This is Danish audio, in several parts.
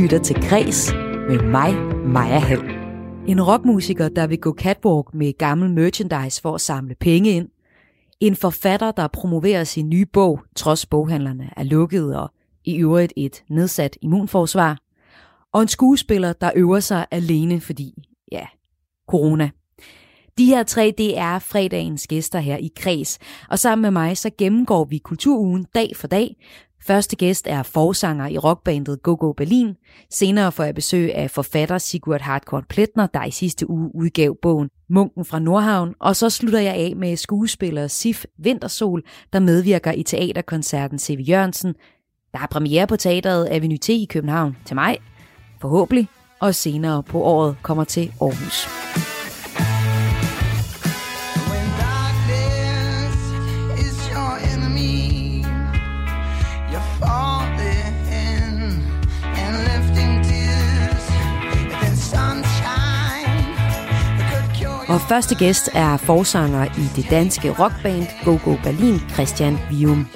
lytter til Græs med mig, Maja Hall. En rockmusiker, der vil gå catwalk med gammel merchandise for at samle penge ind. En forfatter, der promoverer sin nye bog, trods boghandlerne er lukket og i øvrigt et nedsat immunforsvar. Og en skuespiller, der øver sig alene, fordi, ja, corona. De her tre, det er fredagens gæster her i Kreds, og sammen med mig så gennemgår vi kulturugen dag for dag. Første gæst er forsanger i rockbandet Go Go Berlin. Senere får jeg besøg af forfatter Sigurd Hardcore Pletner, der i sidste uge udgav bogen Munken fra Nordhavn. Og så slutter jeg af med skuespiller Sif Vintersol, der medvirker i teaterkoncerten C.V. Jørgensen. Der er premiere på teateret Avenue T i København til mig, forhåbentlig, og senere på året kommer til Aarhus. Og første gæst er forsanger i det danske rockband Go Go Berlin, Christian Vium.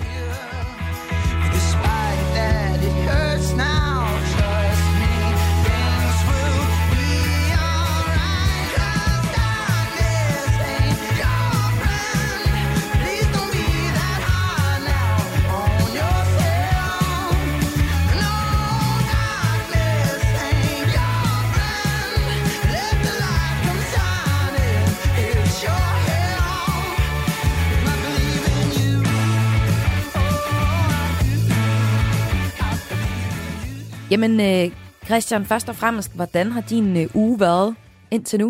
Jamen, øh, Christian, først og fremmest, hvordan har din øh, uge været indtil nu?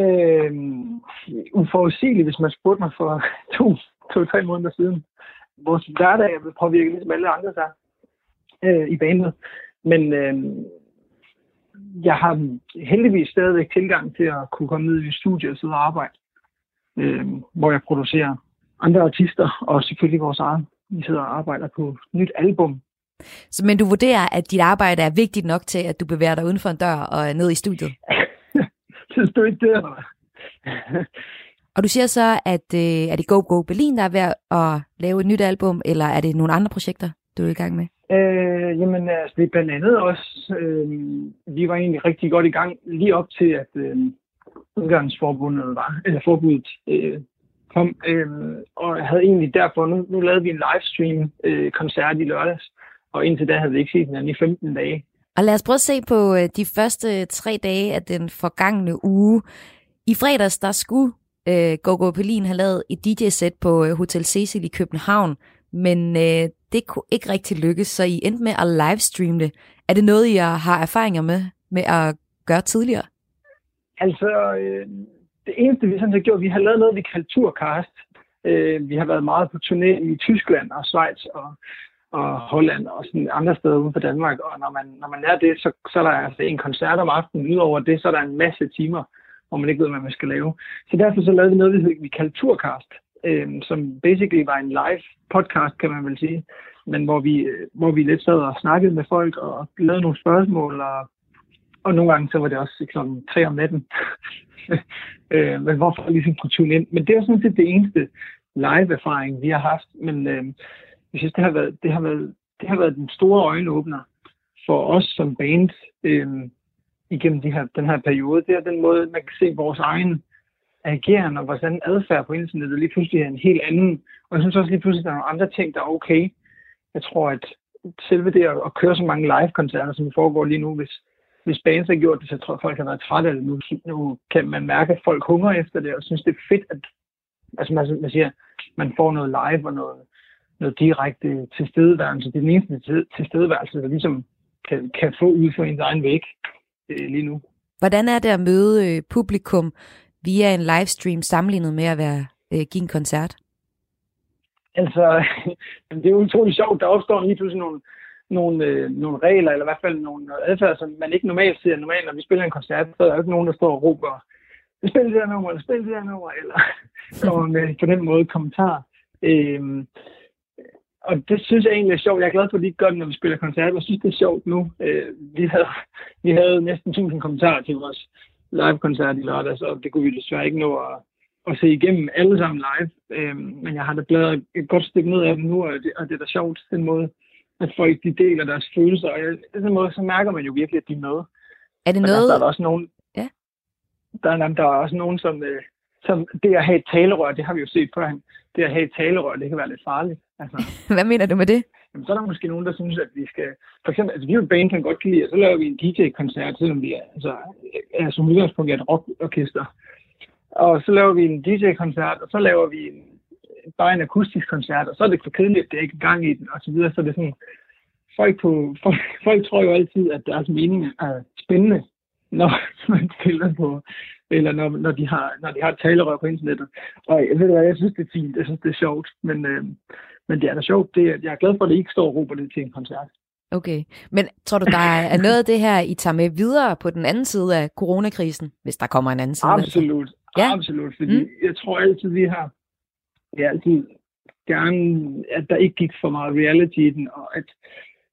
Øh, uforudsigeligt, hvis man spurgte mig for to, to-tre måneder siden. Vores hverdag er blevet påvirket ligesom alle andre sig øh, i banen. Men øh, jeg har heldigvis stadigvæk tilgang til at kunne komme ned i studiet og sidde og arbejde, øh, hvor jeg producerer andre artister, og selvfølgelig vores eget. Vi sidder og arbejder på et nyt album, så, men du vurderer, at dit arbejde er vigtigt nok til, at du bevæger dig uden for en dør og ned i studiet? Synes du ikke det? og du siger så, at øh, er det Go Go Berlin, der er ved at lave et nyt album, eller er det nogle andre projekter, du er i gang med? Øh, jamen, altså, det er blandt andet også, øh, vi var egentlig rigtig godt i gang lige op til, at øh, udgangsforbundet var, eller forbuddet øh, kom, øh, og havde egentlig derfor, nu, nu lavede vi en livestream øh, koncert i lørdags, og indtil da havde vi ikke set hinanden i 15 dage. Og lad os prøve at se på øh, de første tre dage af den forgangne uge. I fredags, der skulle øh, Gogo Pelin have lavet et DJ-sæt på øh, Hotel Cecil i København, men øh, det kunne ikke rigtig lykkes, så I endte med at livestreame det. Er det noget, I har erfaringer med, med at gøre tidligere? Altså, øh, det eneste, vi sådan har gjort, vi har lavet noget, vi kalder Tourcast. Øh, vi har været meget på turné i Tyskland og Schweiz og og Holland og sådan andre steder uden for Danmark. Og når man, når man er det, så, så er der altså en koncert om aftenen. Udover det, så er der en masse timer, hvor man ikke ved, hvad man skal lave. Så derfor så lavede vi noget, vi, kaldte Turcast, øh, som basically var en live podcast, kan man vel sige. Men hvor vi, øh, hvor vi lidt sad og snakkede med folk og lavede nogle spørgsmål. Og, og nogle gange så var det også klokken 3 om natten. øh, men hvorfor ligesom kunne tune ind. Men det var sådan set det eneste live-erfaring, vi har haft. Men øh, jeg synes, det har været, det har været, det har været den store øjenåbner for os som band øh, igennem de her, den her periode. Det er den måde, man kan se vores egen ageren og hvordan adfærd på internettet lige pludselig er en helt anden. Og jeg synes også lige pludselig, at der er nogle andre ting, der er okay. Jeg tror, at selve det at, køre så mange live-koncerter, som foregår lige nu, hvis, hvis bands har gjort det, så tror jeg, folk har været trætte af det. Nu, nu kan man mærke, at folk hungrer efter det, og synes, det er fedt, at altså man, man siger, man får noget live og noget, noget direkte tilstedeværelse. Det er den eneste tilstedeværelse, der ligesom kan, kan få ud for ens egen væg øh, lige nu. Hvordan er det at møde øh, publikum via en livestream sammenlignet med at være øh, give en koncert? Altså, det er jo utroligt sjovt. Der opstår lige pludselig nogle, nogle, øh, nogle regler, eller i hvert fald nogle adfærd, som man ikke normalt ser. Normalt, når vi spiller en koncert, så er der jo ikke nogen, der står og råber, spil det der nummer, eller spil det der nummer, eller kommer med på den måde kommentar. Øh, og det synes jeg egentlig er sjovt. Jeg er glad for, at de ikke gør det, når vi spiller koncert. Jeg synes, det er sjovt nu. Øh, vi, havde, vi havde næsten 1000 kommentarer til vores live-koncert i lørdag, så det kunne vi desværre ikke nå at, at se igennem alle sammen live. Øh, men jeg har da bladet et godt stykke ned af dem nu, og det, og det er da sjovt, den måde, at folk de deler deres følelser, og på den måde, så mærker man jo virkelig, at de er med. Er det Men noget... Der, der er også nogen, Ja. der, er, der er også nogen, som, øh, som det at have et talerør, det har vi jo set før, det at have et talerør, det kan være lidt farligt. Altså, Hvad mener du med det? jamen, så er der måske nogen, der synes, at vi skal... For eksempel, altså vi er jo et band, kan godt kan lide, og så laver vi en DJ-koncert, selvom vi er, altså, er som udgangspunkt er et rockorkester. Og så laver vi en DJ-koncert, og så laver vi en, bare en akustisk koncert, og så er det for kedeligt, at det er ikke gang i den, og så videre. Så det er sådan, folk, på, folk, folk tror jo altid, at deres mening er spændende, når man spiller på, eller når, når, de har, når de har et talerør på internettet. Og jeg ved hvad, jeg synes, det er fint, jeg synes, det er sjovt, men, øh, men det er da sjovt, det, jeg er glad for, at det ikke står og råber det til en koncert. Okay. Men tror du, der er noget af det her, I tager med videre på den anden side af coronakrisen, hvis der kommer en anden side? Absolut, Ja. ja. absolut, fordi Mm. jeg tror altid, vi har vi altid gerne, at der ikke gik for meget reality i den, og at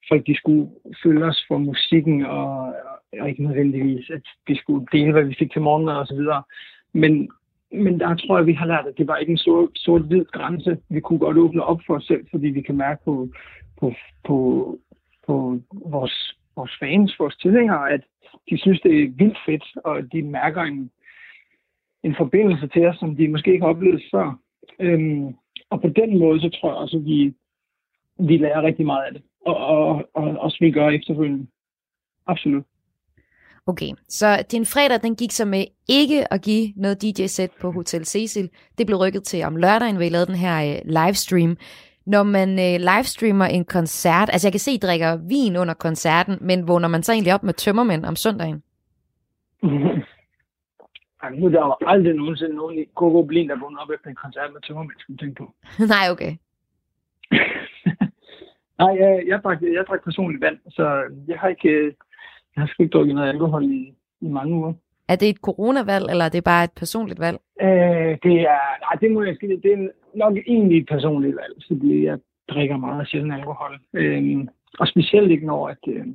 folk de skulle følge os for musikken, og, og ikke nødvendigvis, at vi skulle dele, hvad vi fik til morgenmad og så videre. Men, men der tror jeg, vi har lært, at det var ikke en sort- sort-hvid grænse. Vi kunne godt åbne op for os selv, fordi vi kan mærke på, på, på, på vores, vores fans, vores tilhængere, at de synes, det er vildt fedt, og de mærker en, en forbindelse til os, som de måske ikke har oplevet før. Øhm, og på den måde, så tror jeg også, at vi, vi lærer rigtig meget af det. Og, og, og også vi gør efterfølgende. Absolut. Okay, så din fredag, den gik så med ikke at give noget DJ-sæt på Hotel Cecil. Det blev rykket til om lørdagen, hvor I lavede den her øh, livestream. Når man øh, livestreamer en koncert, altså jeg kan se, I drikker vin under koncerten, men vågner man så egentlig op med tømmermænd om søndagen? Ej, nu er der jo aldrig nogensinde nogen i Coco Blin, der vågner op efter en koncert med tømmermænd, skulle tænke på. Nej, okay. Nej, jeg, jeg, drak, jeg drak personligt vand, så jeg har ikke, øh, jeg har sgu ikke drukket noget alkohol i, i mange uger. Er det et coronavalg, eller er det bare et personligt valg? Øh, det er, nej, det må jeg sige, det er nok egentlig et personligt valg, fordi jeg drikker meget sjældent alkohol. Øh, og specielt ikke når, at, øh,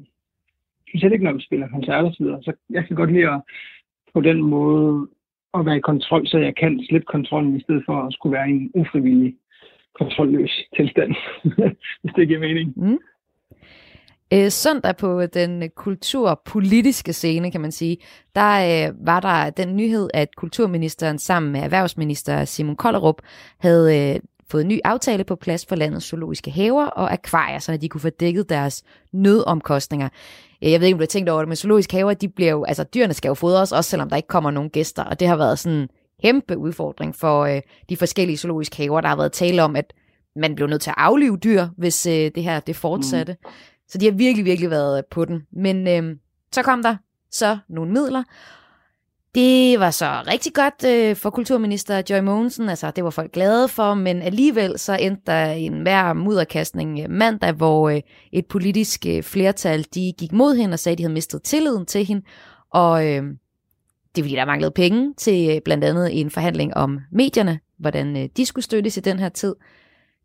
specielt ikke når vi spiller koncerter og så videre. Så jeg kan godt lide at på den måde at være i kontrol, så jeg kan slippe kontrollen, i stedet for at skulle være i en ufrivillig kontrolløs tilstand, hvis det giver mening. Mm. Øh, søndag på den kulturpolitiske scene, kan man sige, der øh, var der den nyhed, at kulturministeren sammen med erhvervsminister Simon Kollerup havde øh, fået en ny aftale på plads for landets zoologiske haver og akvarier, så de kunne få dækket deres nødomkostninger. Øh, jeg ved ikke, om du har tænkt over det, men zoologiske haver, de bliver jo, altså dyrene skal jo fodres, også selvom der ikke kommer nogen gæster, og det har været sådan en kæmpe udfordring for øh, de forskellige zoologiske haver. Der har været tale om, at man blev nødt til at aflive dyr, hvis øh, det her det fortsatte. Mm. Så de har virkelig, virkelig været på den. Men øh, så kom der så nogle midler. Det var så rigtig godt øh, for kulturminister Joy Mogensen, altså det var folk glade for, men alligevel så endte der en hver mudderkastning øh, mandag, hvor øh, et politisk øh, flertal, de gik mod hende og sagde, at de havde mistet tilliden til hende, og øh, det er fordi, der manglede penge til øh, blandt andet en forhandling om medierne, hvordan øh, de skulle støttes i den her tid.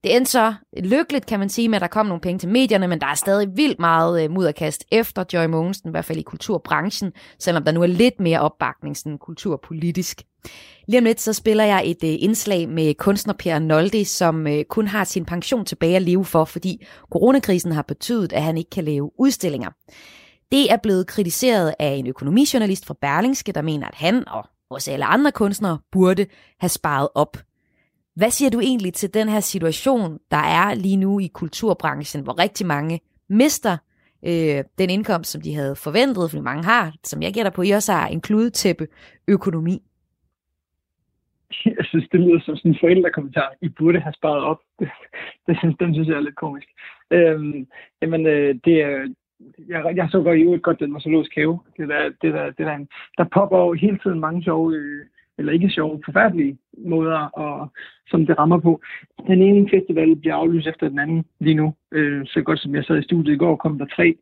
Det endte så lykkeligt, kan man sige, med at der kom nogle penge til medierne, men der er stadig vildt meget øh, mudderkast efter Joy Mogensen, i hvert fald i kulturbranchen, selvom der nu er lidt mere opbakning sådan kulturpolitisk. Lige om lidt så spiller jeg et øh, indslag med kunstner Per Noldi, som øh, kun har sin pension tilbage at leve for, fordi coronakrisen har betydet, at han ikke kan lave udstillinger. Det er blevet kritiseret af en økonomijournalist fra Berlingske, der mener, at han og også alle andre kunstnere burde have sparet op. Hvad siger du egentlig til den her situation, der er lige nu i kulturbranchen, hvor rigtig mange mister øh, den indkomst, som de havde forventet, fordi mange har, som jeg gætter på, I også har en kludetæppe økonomi? Jeg synes, det lyder som sådan en forældrekommentar. I burde have sparet op. Det, synes, den synes jeg er lidt komisk. Øhm, jamen, øh, det er, jeg, jeg så godt i øvrigt godt den zoologisk have. Det der, det der, det der, en, der popper jo hele tiden mange sjove, øh, eller ikke sjove, forfærdelige måder, og, som det rammer på. Den ene festival bliver aflyst efter den anden lige nu. Øh, så godt som jeg sad i studiet i går, kom der tre,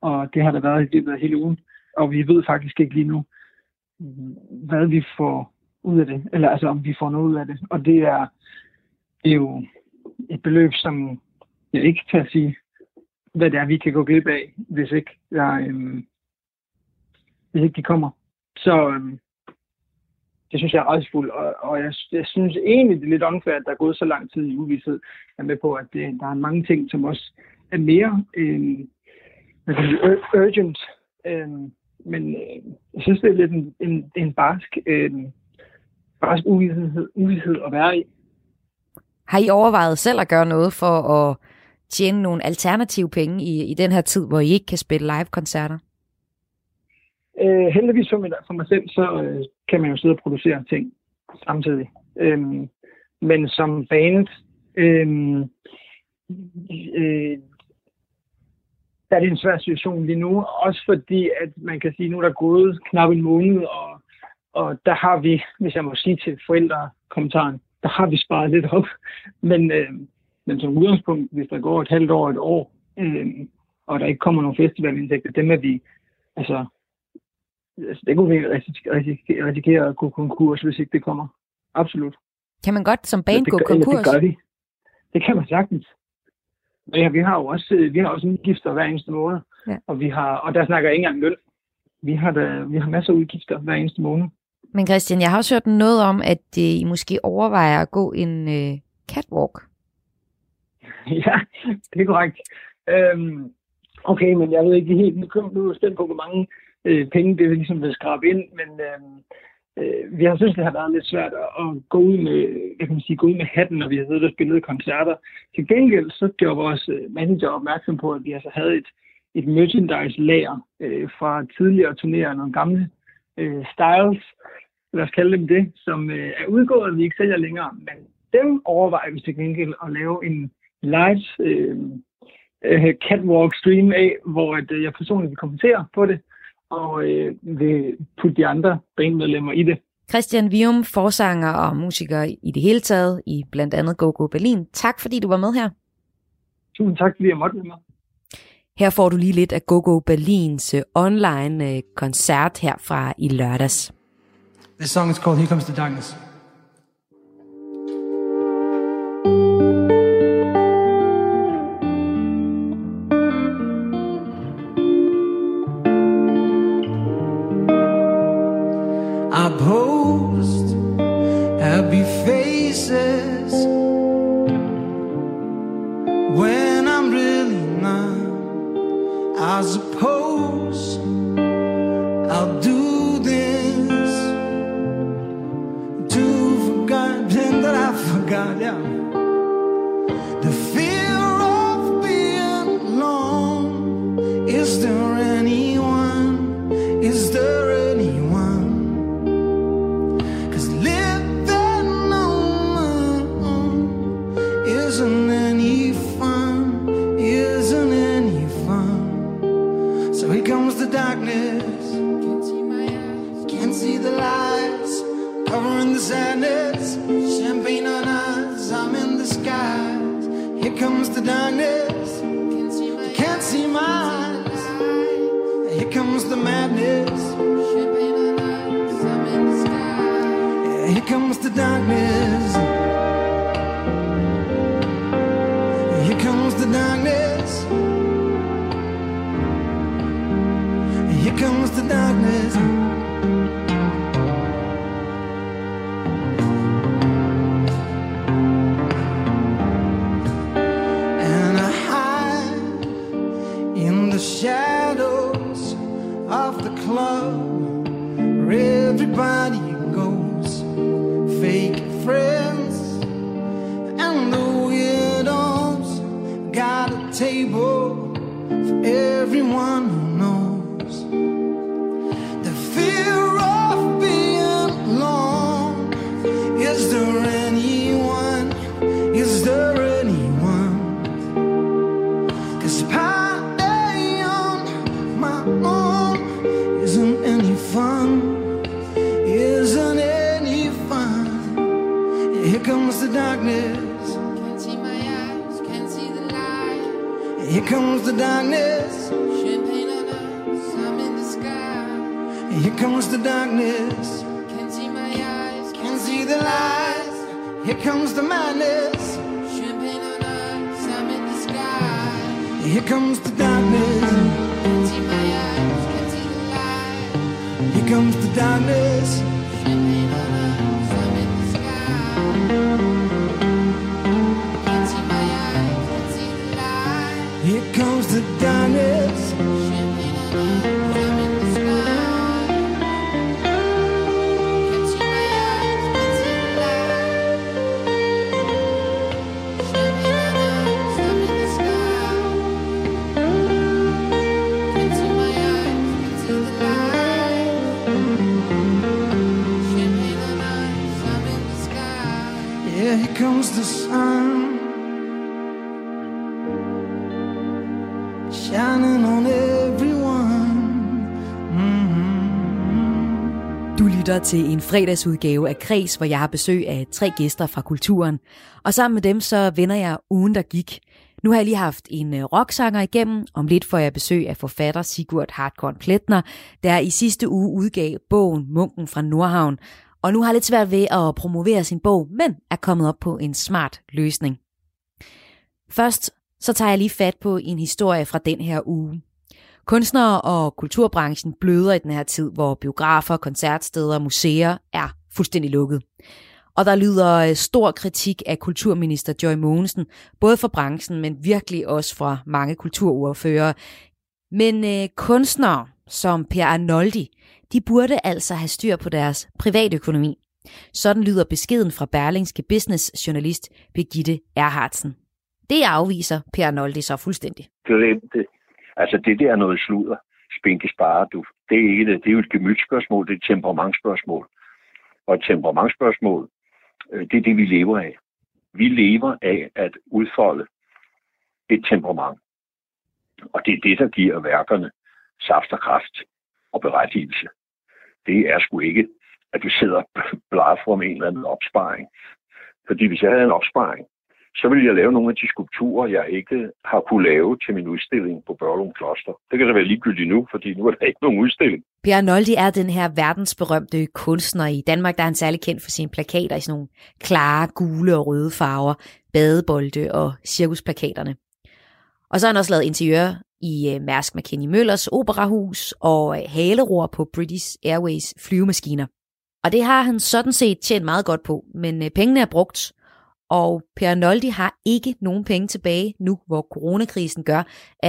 og det har der været i løbet af hele ugen. Og vi ved faktisk ikke lige nu, hvad vi får ud af det, eller altså om vi får noget ud af det. Og det er, det er jo et beløb, som jeg ikke kan sige, hvad det er, vi kan gå glip af, hvis ikke, jeg, øhm, hvis ikke de kommer. Så øhm, det synes jeg er rejsfuldt, og, og jeg, jeg synes egentlig, det er lidt unfair, at der er gået så lang tid i uvidshed. Jeg er med på, at det, der er mange ting, som også er mere øh, hvad urgent. Øh, men øh, jeg synes, det er lidt en, en, en barsk, øh, barsk uvidshed, uvidshed at være i. Har I overvejet selv at gøre noget for at tjene nogle alternative penge i, i den her tid, hvor I ikke kan spille live-koncerter? Øh, heldigvis for mig, for mig selv, så øh, kan man jo sidde og producere ting samtidig. Øhm, men som band, øhm, øh, der er det en svær situation lige nu. Også fordi, at man kan sige, at nu er der gået knap en måned, og, og der har vi, hvis jeg må sige til forældrekommentaren, der har vi sparet lidt op. Men, øh, men som udgangspunkt, hvis der går et halvt år, et år, øh, og der ikke kommer nogen festivalindtægter, dem er vi, altså, altså det kunne vi risikere, risikere, at gå konkurs, hvis ikke det kommer. Absolut. Kan man godt som band gå konkurs? Ja, det gør vi. Det kan man sagtens. Ja, vi har jo også, vi har også udgifter hver eneste måned. Ja. Og, vi har, og der snakker jeg ikke engang løn. Vi har, da, vi har masser af udgifter hver eneste måned. Men Christian, jeg har også hørt noget om, at øh, I måske overvejer at gå en øh, catwalk. ja, det er korrekt. Øhm, okay, men jeg ved ikke helt, nu er jeg spændt på, hvor mange øh, penge det ligesom blevet skrabet ind, men øhm, øh, vi har synes, det har været lidt svært at gå ud med, jeg kan sige, gå ud med hatten, når vi har siddet og spillet koncerter. Til gengæld så gjorde vores øh, manager opmærksom på, at vi altså havde et, et merchandise-lager øh, fra tidligere turnéer, nogle gamle øh, styles, lad os kalde dem det, som øh, er udgået, og vi ikke sælger længere. Men dem overvejer vi til gengæld at lave en live øh, øh catwalk stream af, hvor at, øh, jeg personligt vil kommentere på det, og øh, vil putte de andre bandmedlemmer i det. Christian Vium, forsanger og musiker i det hele taget, i blandt andet Go Go Berlin. Tak fordi du var med her. Tusind tak, fordi jeg måtte være med. Her får du lige lidt af Go Go Berlins øh, online øh, koncert her fra i lørdags. This song is called Here Comes the Darkness. club where everybody goes, fake friends and the weirdos got a table for everyone. the darkness. Champagne I'm in the sky. Here comes the darkness. Can't see my eyes, can't see the lies. Here comes the madness. Champagne on ice, I'm in the sky. Here comes the darkness. Can't see my eyes, can't see the lies. Here comes the darkness. Shining on everyone. Mm-hmm. Du lytter til en fredagsudgave af Kres, hvor jeg har besøg af tre gæster fra kulturen. Og sammen med dem så vender jeg ugen, der gik. Nu har jeg lige haft en øh, rocksanger igennem. Om lidt får jeg besøg af forfatter Sigurd Hartkorn Pletner, der i sidste uge udgav bogen Munken fra Nordhavn. Og nu har lidt svært ved at promovere sin bog, men er kommet op på en smart løsning. Først så tager jeg lige fat på en historie fra den her uge. Kunstnere og kulturbranchen bløder i den her tid, hvor biografer, koncertsteder og museer er fuldstændig lukket. Og der lyder øh, stor kritik af kulturminister Joy Mogensen, både fra branchen, men virkelig også fra mange kulturordfører. Men øh, kunstnere som Per Arnoldi, de burde altså have styr på deres privatøkonomi. Sådan lyder beskeden fra Berlingske Business journalist Birgitte Erhardsen. Det afviser Per Noldi så fuldstændig. Glem det. Altså det der er noget sludder. Spinke sparer du. Det er ikke det. Det er jo et gemytspørgsmål, det er et temperamentspørgsmål. Og et temperamentspørgsmål, øh, det er det, vi lever af. Vi lever af at udfolde et temperament. Og det er det, der giver værkerne saft og kraft og berettigelse. Det er sgu ikke, at du sidder og bladrer om en eller anden opsparing. Fordi hvis jeg havde en opsparing, så ville jeg lave nogle af de skulpturer, jeg ikke har kunne lave til min udstilling på Børlum Kloster. Det kan så være ligegyldigt nu, fordi nu er der ikke nogen udstilling. Per Noldi er den her verdensberømte kunstner i Danmark, der er han særlig kendt for sine plakater i sådan nogle klare, gule og røde farver, badebolde og cirkusplakaterne. Og så har han også lavet interiør i øh, Mærsk McKinney Møllers operahus og øh, haleror på British Airways flyvemaskiner. Og det har han sådan set tjent meget godt på, men øh, pengene er brugt, og Per Noldi har ikke nogen penge tilbage nu, hvor coronakrisen gør,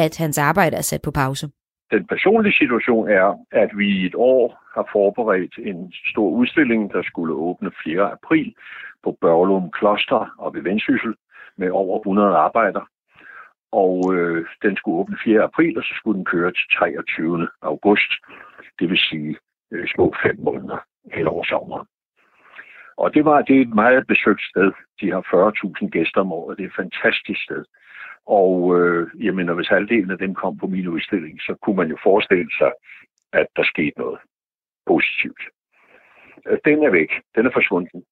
at hans arbejde er sat på pause. Den personlige situation er, at vi i et år har forberedt en stor udstilling, der skulle åbne 4. april på Børlum Kloster og ved Vendsyssel med over 100 arbejdere. Og øh, den skulle åbne 4. april, og så skulle den køre til 23. august. Det vil sige øh, små fem måneder hen over sommeren. Og det var det er et meget besøgt sted. De har 40.000 gæster om året. Det er et fantastisk sted. Og øh, jamen, hvis halvdelen af dem kom på min udstilling, så kunne man jo forestille sig, at der skete noget positivt. Øh, den er væk. Den er forsvundet,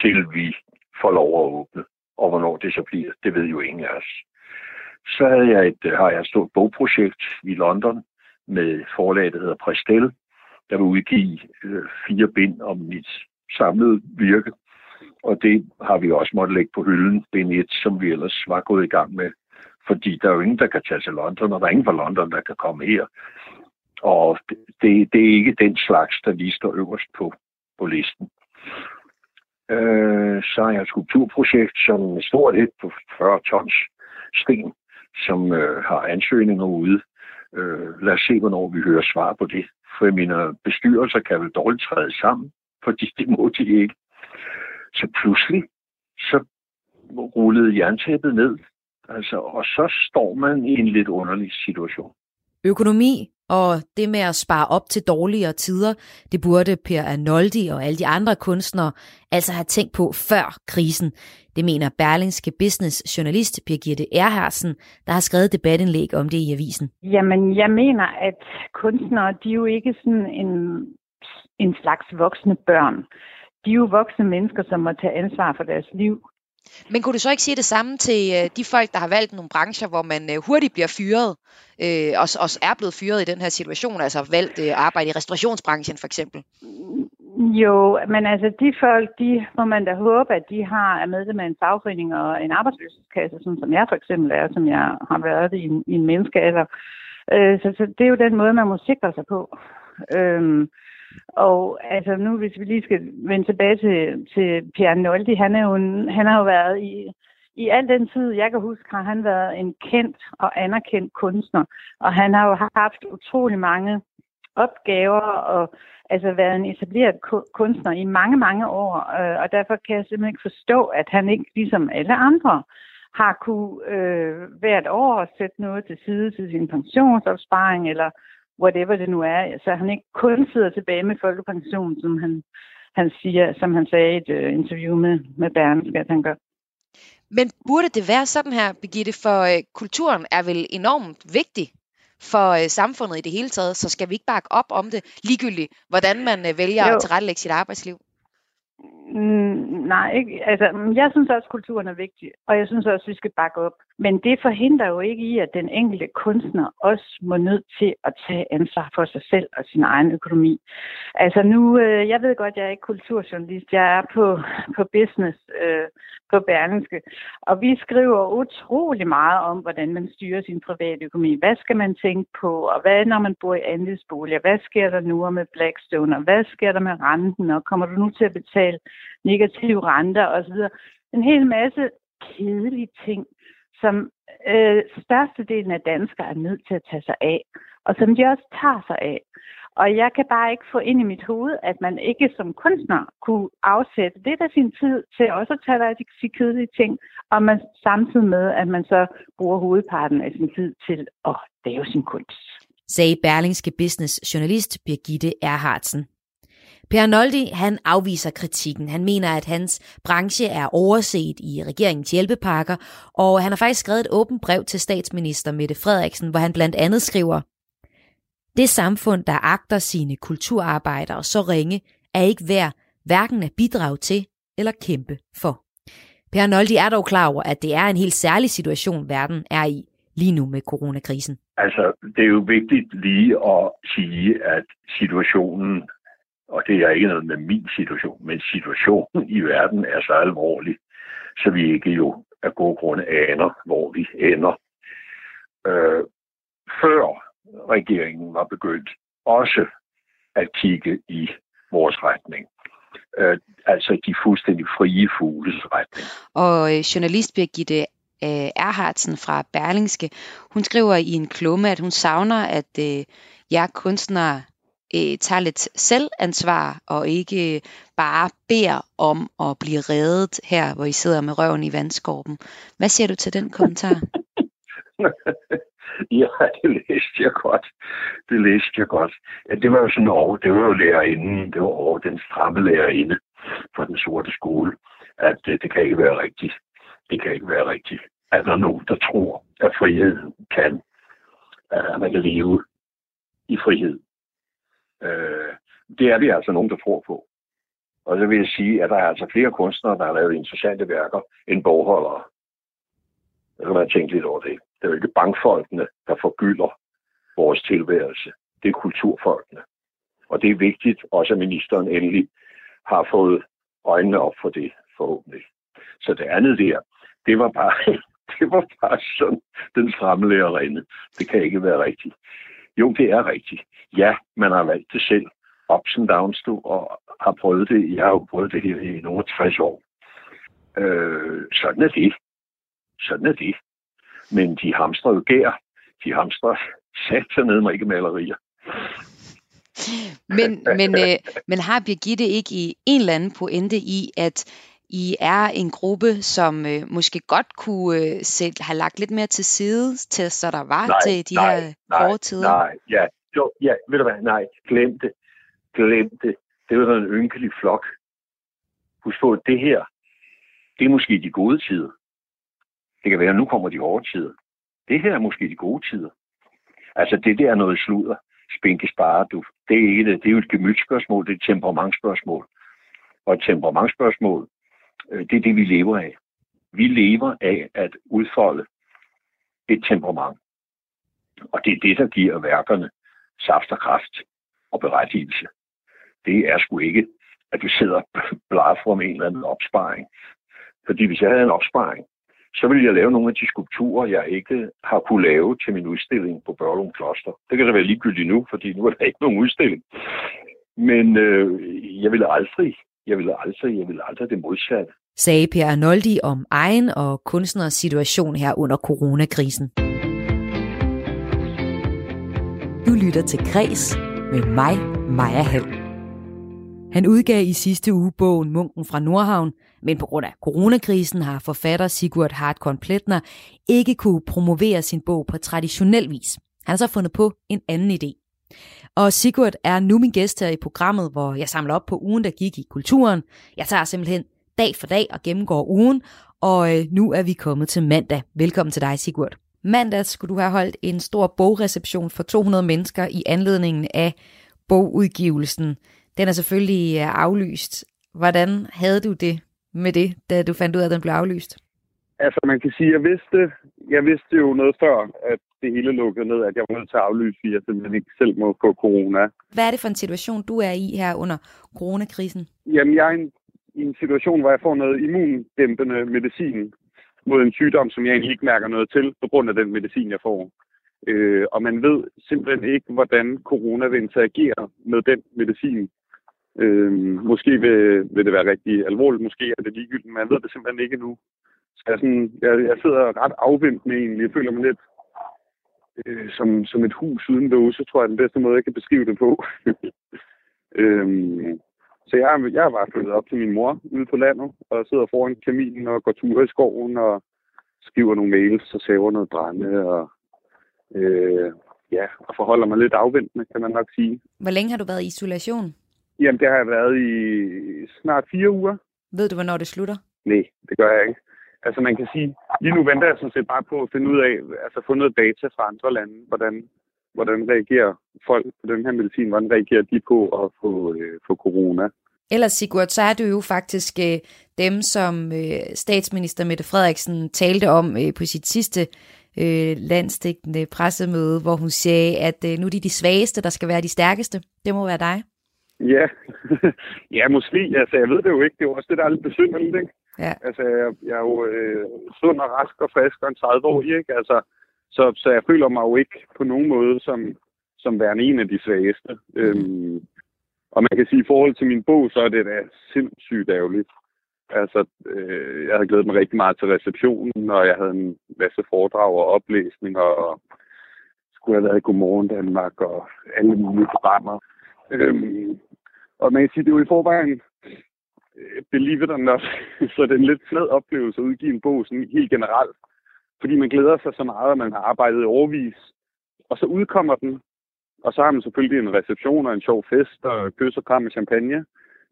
til vi får lov at åbne. Og hvornår det så bliver, det ved jo ingen af os. Så havde jeg et, øh, har jeg et stort bogprojekt i London med forlaget, der hedder Prestel, der vil udgive øh, fire bind om mit samlede virke. Og det har vi også måttet lægge på hylden, bind 1, som vi ellers var gået i gang med. Fordi der er jo ingen, der kan tage til London, og der er ingen fra London, der kan komme her. Og det, det er ikke den slags, der lige står øverst på, på listen. Øh, så har jeg et skulpturprojekt, som er stort et på 40 tons sten, som øh, har ansøgninger ude. Øh, lad os se, hvornår vi hører svar på det. For mine bestyrelser kan vel dårligt træde sammen, fordi det må de ikke. Så pludselig, så rullede jerntæppet ned. Altså, og så står man i en lidt underlig situation. Økonomi og det med at spare op til dårligere tider, det burde Per Arnoldi og alle de andre kunstnere altså have tænkt på før krisen. Det mener Berlingske Business journalist Birgitte Erhardsen, der har skrevet debatindlæg om det i avisen. Jamen, jeg mener, at kunstnere, de er jo ikke sådan en, en slags voksne børn. De er jo voksne mennesker, som må tage ansvar for deres liv. Men kunne du så ikke sige det samme til øh, de folk, der har valgt nogle brancher, hvor man øh, hurtigt bliver fyret, øh, og også er blevet fyret i den her situation, altså valgt at arbejde i restaurationsbranchen for eksempel? Jo, men altså de folk, de må man da håbe, at de har er med med en fagforening og en arbejdsløshedskasse, sådan som jeg for eksempel er, som jeg har været i en, i en menneskealder. Øh, så, så det er jo den måde, man må sikre sig på. Øh, og altså nu, hvis vi lige skal vende tilbage til, til Pierre Noldi, han, er jo en, han har jo været i, i al den tid, jeg kan huske, har han været en kendt og anerkendt kunstner. Og han har jo haft utrolig mange opgaver og altså været en etableret kunstner i mange, mange år. Øh, og derfor kan jeg simpelthen ikke forstå, at han ikke, ligesom alle andre, har kunne øh, hvert år sætte noget til side til sin pensionsopsparing, eller whatever det nu er. Så han ikke kun sidder tilbage med folkepension, som han, han siger, som han sagde i et uh, interview med, med Berlingske, at han gør. Men burde det være sådan her, Birgitte, for øh, kulturen er vel enormt vigtig for øh, samfundet i det hele taget, så skal vi ikke bakke op om det, ligegyldigt hvordan man øh, vælger jo. at tilrettelægge sit arbejdsliv? Mm, nej, ikke. Altså, jeg synes også, at kulturen er vigtig, og jeg synes også, at vi skal bakke op. Men det forhindrer jo ikke i, at den enkelte kunstner også må nødt til at tage ansvar for sig selv og sin egen økonomi. Altså nu, øh, jeg ved godt, jeg er ikke kulturjournalist, jeg er på, på business øh, på Berlingske, og vi skriver utrolig meget om, hvordan man styrer sin private økonomi. Hvad skal man tænke på, og hvad når man bor i andelsboliger? Hvad sker der nu med Blackstone, og hvad sker der med renten, og kommer du nu til at betale negative renter osv.? En hel masse kedelige ting, som øh, størstedelen af danskere er nødt til at tage sig af, og som de også tager sig af. Og jeg kan bare ikke få ind i mit hoved, at man ikke som kunstner kunne afsætte lidt af sin tid til også at tage af de kedelige ting, og man samtidig med, at man så bruger hovedparten af sin tid til at lave sin kunst. Sagde Berlingske Business journalist Birgitte Erhardsen. Per Noldi, han afviser kritikken. Han mener, at hans branche er overset i regeringens hjælpepakker, og han har faktisk skrevet et åbent brev til statsminister Mette Frederiksen, hvor han blandt andet skriver, det samfund, der agter sine kulturarbejdere så ringe, er ikke værd hverken at bidrage til eller kæmpe for. Per Noldi er dog klar over, at det er en helt særlig situation, verden er i lige nu med coronakrisen. Altså, det er jo vigtigt lige at sige, at situationen og det er ikke noget med min situation, men situationen i verden er så alvorlig, så vi ikke jo af gode grunde aner, hvor vi ender. Øh, før regeringen var begyndt også at kigge i vores retning. Øh, altså de fuldstændig frie fugles retning. Og øh, journalist Birgitte øh, Erhardsen fra Berlingske, hun skriver i en klumme, at hun savner, at øh, jer kunstnere øh, tager lidt selvansvar og ikke bare beder om at blive reddet her, hvor I sidder med røven i vandskorben. Hvad siger du til den kommentar? ja, det læste jeg godt. Det læste jeg godt. Ja, det var jo sådan over, det var jo lærerinden, det var over den stramme lærerinde fra den sorte skole, at det, det kan ikke være rigtigt. Det kan ikke være rigtigt. At der er nogen, der tror, at friheden kan, at man kan leve i frihed Øh, det er vi altså nogen, der tror på. Og så vil jeg sige, at der er altså flere kunstnere, der har lavet interessante værker end bogholdere. Så kan man tænke lidt over det. Det er jo ikke bankfolkene, der forgylder vores tilværelse. Det er kulturfolkene. Og det er vigtigt, også at ministeren endelig har fået øjnene op for det, forhåbentlig. Så det andet der, det var bare, det var bare sådan den stramme lærerinde. Det kan ikke være rigtigt. Jo, det er rigtigt. Ja, man har valgt det selv. Ups and downs, du, og har prøvet det. Jeg har jo prøvet det her i nogle 60 år. Øh, sådan er det. Sådan er det. Men de hamstrer jo gær. De hamstrer sat ned med ikke malerier. Men, men, øh, men har Birgitte ikke i en eller anden pointe i, at i er en gruppe, som øh, måske godt kunne øh, sætte, have lagt lidt mere til side, til, så der var nej, til de nej, her nej, hårde tider? Nej, ja, jo, ja, ved du hvad, nej, glem det. Glem det. Det var en ynkelig flok. Husk på, at det her, det er måske de gode tider. Det kan være, at nu kommer de hårde tider. Det her er måske de gode tider. Altså, det der er noget sludder. Spinke spare, du. Det er, ikke det. det er jo et gemytspørgsmål, det er et temperamentspørgsmål. Og et temperamentspørgsmål, Øh, Øh, det er det, vi lever af. Vi lever af at udfolde et temperament. Og det er det, der giver værkerne saft og kraft og berettigelse. Det er sgu ikke, at vi sidder og for en eller anden opsparing. Fordi hvis jeg havde en opsparing, så ville jeg lave nogle af de skulpturer, jeg ikke har kunne lave til min udstilling på Børlum Kloster. Det kan da være ligegyldigt nu, fordi nu er der ikke nogen udstilling. Men øh, jeg ville aldrig, jeg ville aldrig, jeg ville aldrig det modsatte sagde Per Arnoldi om egen og kunstners situation her under coronakrisen. Du lytter til Græs med mig, Maja Hall. Han udgav i sidste uge bogen Munken fra Nordhavn, men på grund af coronakrisen har forfatter Sigurd Hartkorn Pletner ikke kunne promovere sin bog på traditionel vis. Han har så fundet på en anden idé. Og Sigurd er nu min gæst her i programmet, hvor jeg samler op på ugen, der gik i kulturen. Jeg tager simpelthen dag for dag og gennemgår ugen, og øh, nu er vi kommet til mandag. Velkommen til dig, Sigurd. Mandag skulle du have holdt en stor bogreception for 200 mennesker i anledningen af bogudgivelsen. Den er selvfølgelig øh, aflyst. Hvordan havde du det med det, da du fandt ud af, at den blev aflyst? Altså, man kan sige, at jeg vidste, jeg vidste jo noget før, at det hele lukkede ned, at jeg var nødt til at aflyse, fordi jeg simpelthen ikke selv må få corona. Hvad er det for en situation, du er i her under coronakrisen? Jamen, jeg er en, i en situation, hvor jeg får noget immundæmpende medicin mod en sygdom, som jeg egentlig ikke mærker noget til, på grund af den medicin, jeg får. Øh, og man ved simpelthen ikke, hvordan corona vil interagere med den medicin. Øh, måske vil, vil det være rigtig alvorligt, måske er det ligegyldigt, men man ved det simpelthen ikke nu. Så jeg, sådan, jeg, jeg sidder ret afventende med egentlig. Jeg føler mig lidt øh, som, som et hus uden låse, tror jeg er den bedste måde, jeg kan beskrive det på. øhm, så jeg, jeg er bare flyttet op til min mor ude på landet, og sidder foran kaminen og går ture i skoven og skriver nogle mails og saver noget brænde og øh, ja, og forholder mig lidt afventende, kan man nok sige. Hvor længe har du været i isolation? Jamen, det har jeg været i snart fire uger. Ved du, hvornår det slutter? Nej, det gør jeg ikke. Altså man kan sige, lige nu venter jeg sådan set bare på at finde ud af, altså få noget data fra andre lande, hvordan, hvordan reagerer folk på den her medicin, hvordan reagerer de på at få, øh, få corona. Ellers Sigurd, så er du jo faktisk øh, dem, som øh, statsminister Mette Frederiksen talte om øh, på sit sidste øh, landstækkende pressemøde, hvor hun sagde, at øh, nu er de de svageste, der skal være de stærkeste. Det må være dig. Ja, ja måske. Altså, jeg ved det jo ikke. Det er jo også det, der er lidt besynderligt, ikke? Ja. Altså, jeg, jeg er jo øh, sund og rask og frisk og en 30 år, ikke? Altså, så, så jeg føler mig jo ikke på nogen måde som, som værende en af de svageste. Mm. Øhm, og man kan sige, at i forhold til min bog, så er det da sindssygt ærgerligt. Altså, øh, jeg havde glædet mig rigtig meget til receptionen, og jeg havde en masse foredrag og oplæsninger, og skulle have været i Godmorgen Danmark, og alle mulige programmer. Øhm, og man kan sige, det er jo i forvejen øh, believe it or not, så det er en lidt flad oplevelse at udgive en bog sådan helt generelt. Fordi man glæder sig så meget, at man har arbejdet i overvis. Og så udkommer den, og så har man selvfølgelig en reception og en sjov fest og kys og kram med champagne.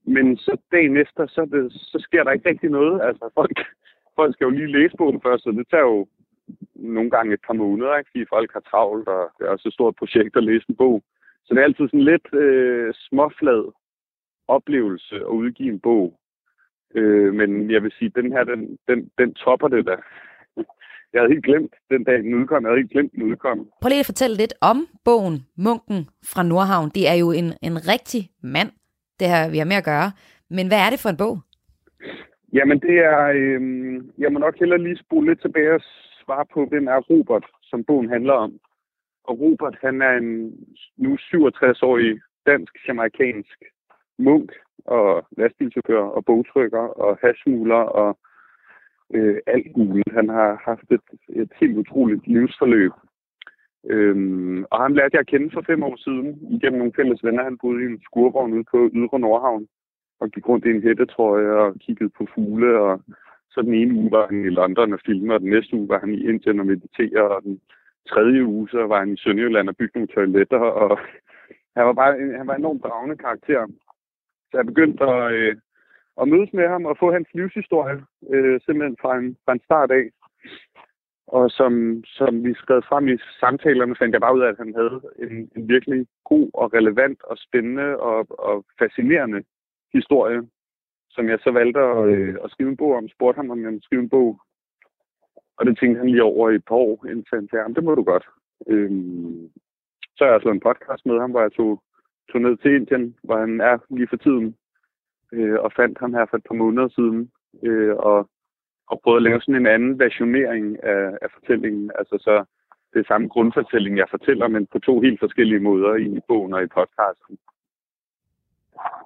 Men så dagen efter, så, det, så sker der ikke rigtig noget. Altså folk, folk skal jo lige læse bogen først, og det tager jo nogle gange et par måneder, ikke? fordi folk har travlt, og det er også et stort projekt at læse en bog. Så det er altid sådan lidt øh, småflad oplevelse at udgive en bog. Øh, men jeg vil sige, den her, den, den, den topper det da. Jeg havde helt glemt den dag, den udkom. Jeg havde helt glemt, den udkom. Prøv lige at fortælle lidt om bogen Munken fra Nordhavn. Det er jo en, en rigtig mand, det her vi har med at gøre. Men hvad er det for en bog? Jamen det er, øh, jeg må nok hellere lige spole lidt tilbage og svare på, hvem er Robert, som bogen handler om. Og Robert, han er en nu 67-årig dansk-jamaikansk munk og lastbilchauffør og bogtrykker og hashmugler og øh, alt muligt. Han har haft et, et helt utroligt livsforløb. Øhm, og han lærte jeg at kende for fem år siden igennem nogle fælles venner. Han boede i en skurvogn ude på Ydre Nordhavn og gik rundt i en hættetrøje og kiggede på fugle. Og så den ene uge var han i London og filmer, og den næste uge var han i Indien og mediterer, og den tredje uge så var han i Sønderjylland og byggede nogle toiletter. Og han var bare han var en enormt dragende karakter. Så jeg begyndte at, øh, at mødes med ham og få hans livshistorie, øh, simpelthen fra en, fra en start af. Og som, som vi skrev frem i samtalerne, fandt jeg bare ud af, at han havde en, en virkelig god og relevant og spændende og, og fascinerende historie, som jeg så valgte at, øh, at skrive en bog om. Spurgte ham, om jeg ville skrive en bog. Og det tænkte han lige over i et par år, indtil han sagde, det må du godt. Øhm, så har jeg slået en podcast med ham, hvor jeg tog tog ned til Indien, hvor han er lige for tiden, øh, og fandt ham her for et par måneder siden, øh, og, og prøvede at lave sådan en anden versionering af, af fortællingen. Altså så det er samme grundfortælling, jeg fortæller, men på to helt forskellige måder i bogen og i podcasten.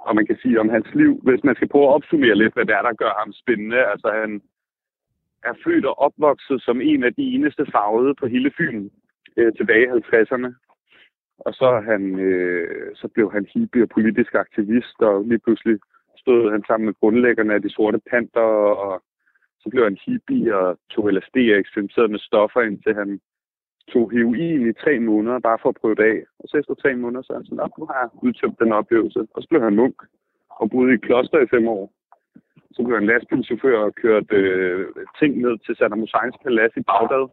og man kan sige om hans liv, hvis man skal prøve at opsummere lidt, hvad det er, der gør ham spændende. Altså han er født og opvokset som en af de eneste farvede på hele Fyn øh, tilbage i 50'erne. Og så, han, øh, så blev han hippie og politisk aktivist, og lige pludselig stod han sammen med grundlæggerne af de sorte panter, og så blev han hippie og tog LSD og eksperimenterede med stoffer, indtil han tog heroin i tre måneder, bare for at prøve det af. Og så efter tre måneder, så er han sådan, nu har jeg udtømt den oplevelse. Og så blev han munk og boede i et kloster i fem år. Så blev han lastbilchauffør og kørte øh, ting ned til Saddam Husseins palads i Bagdad.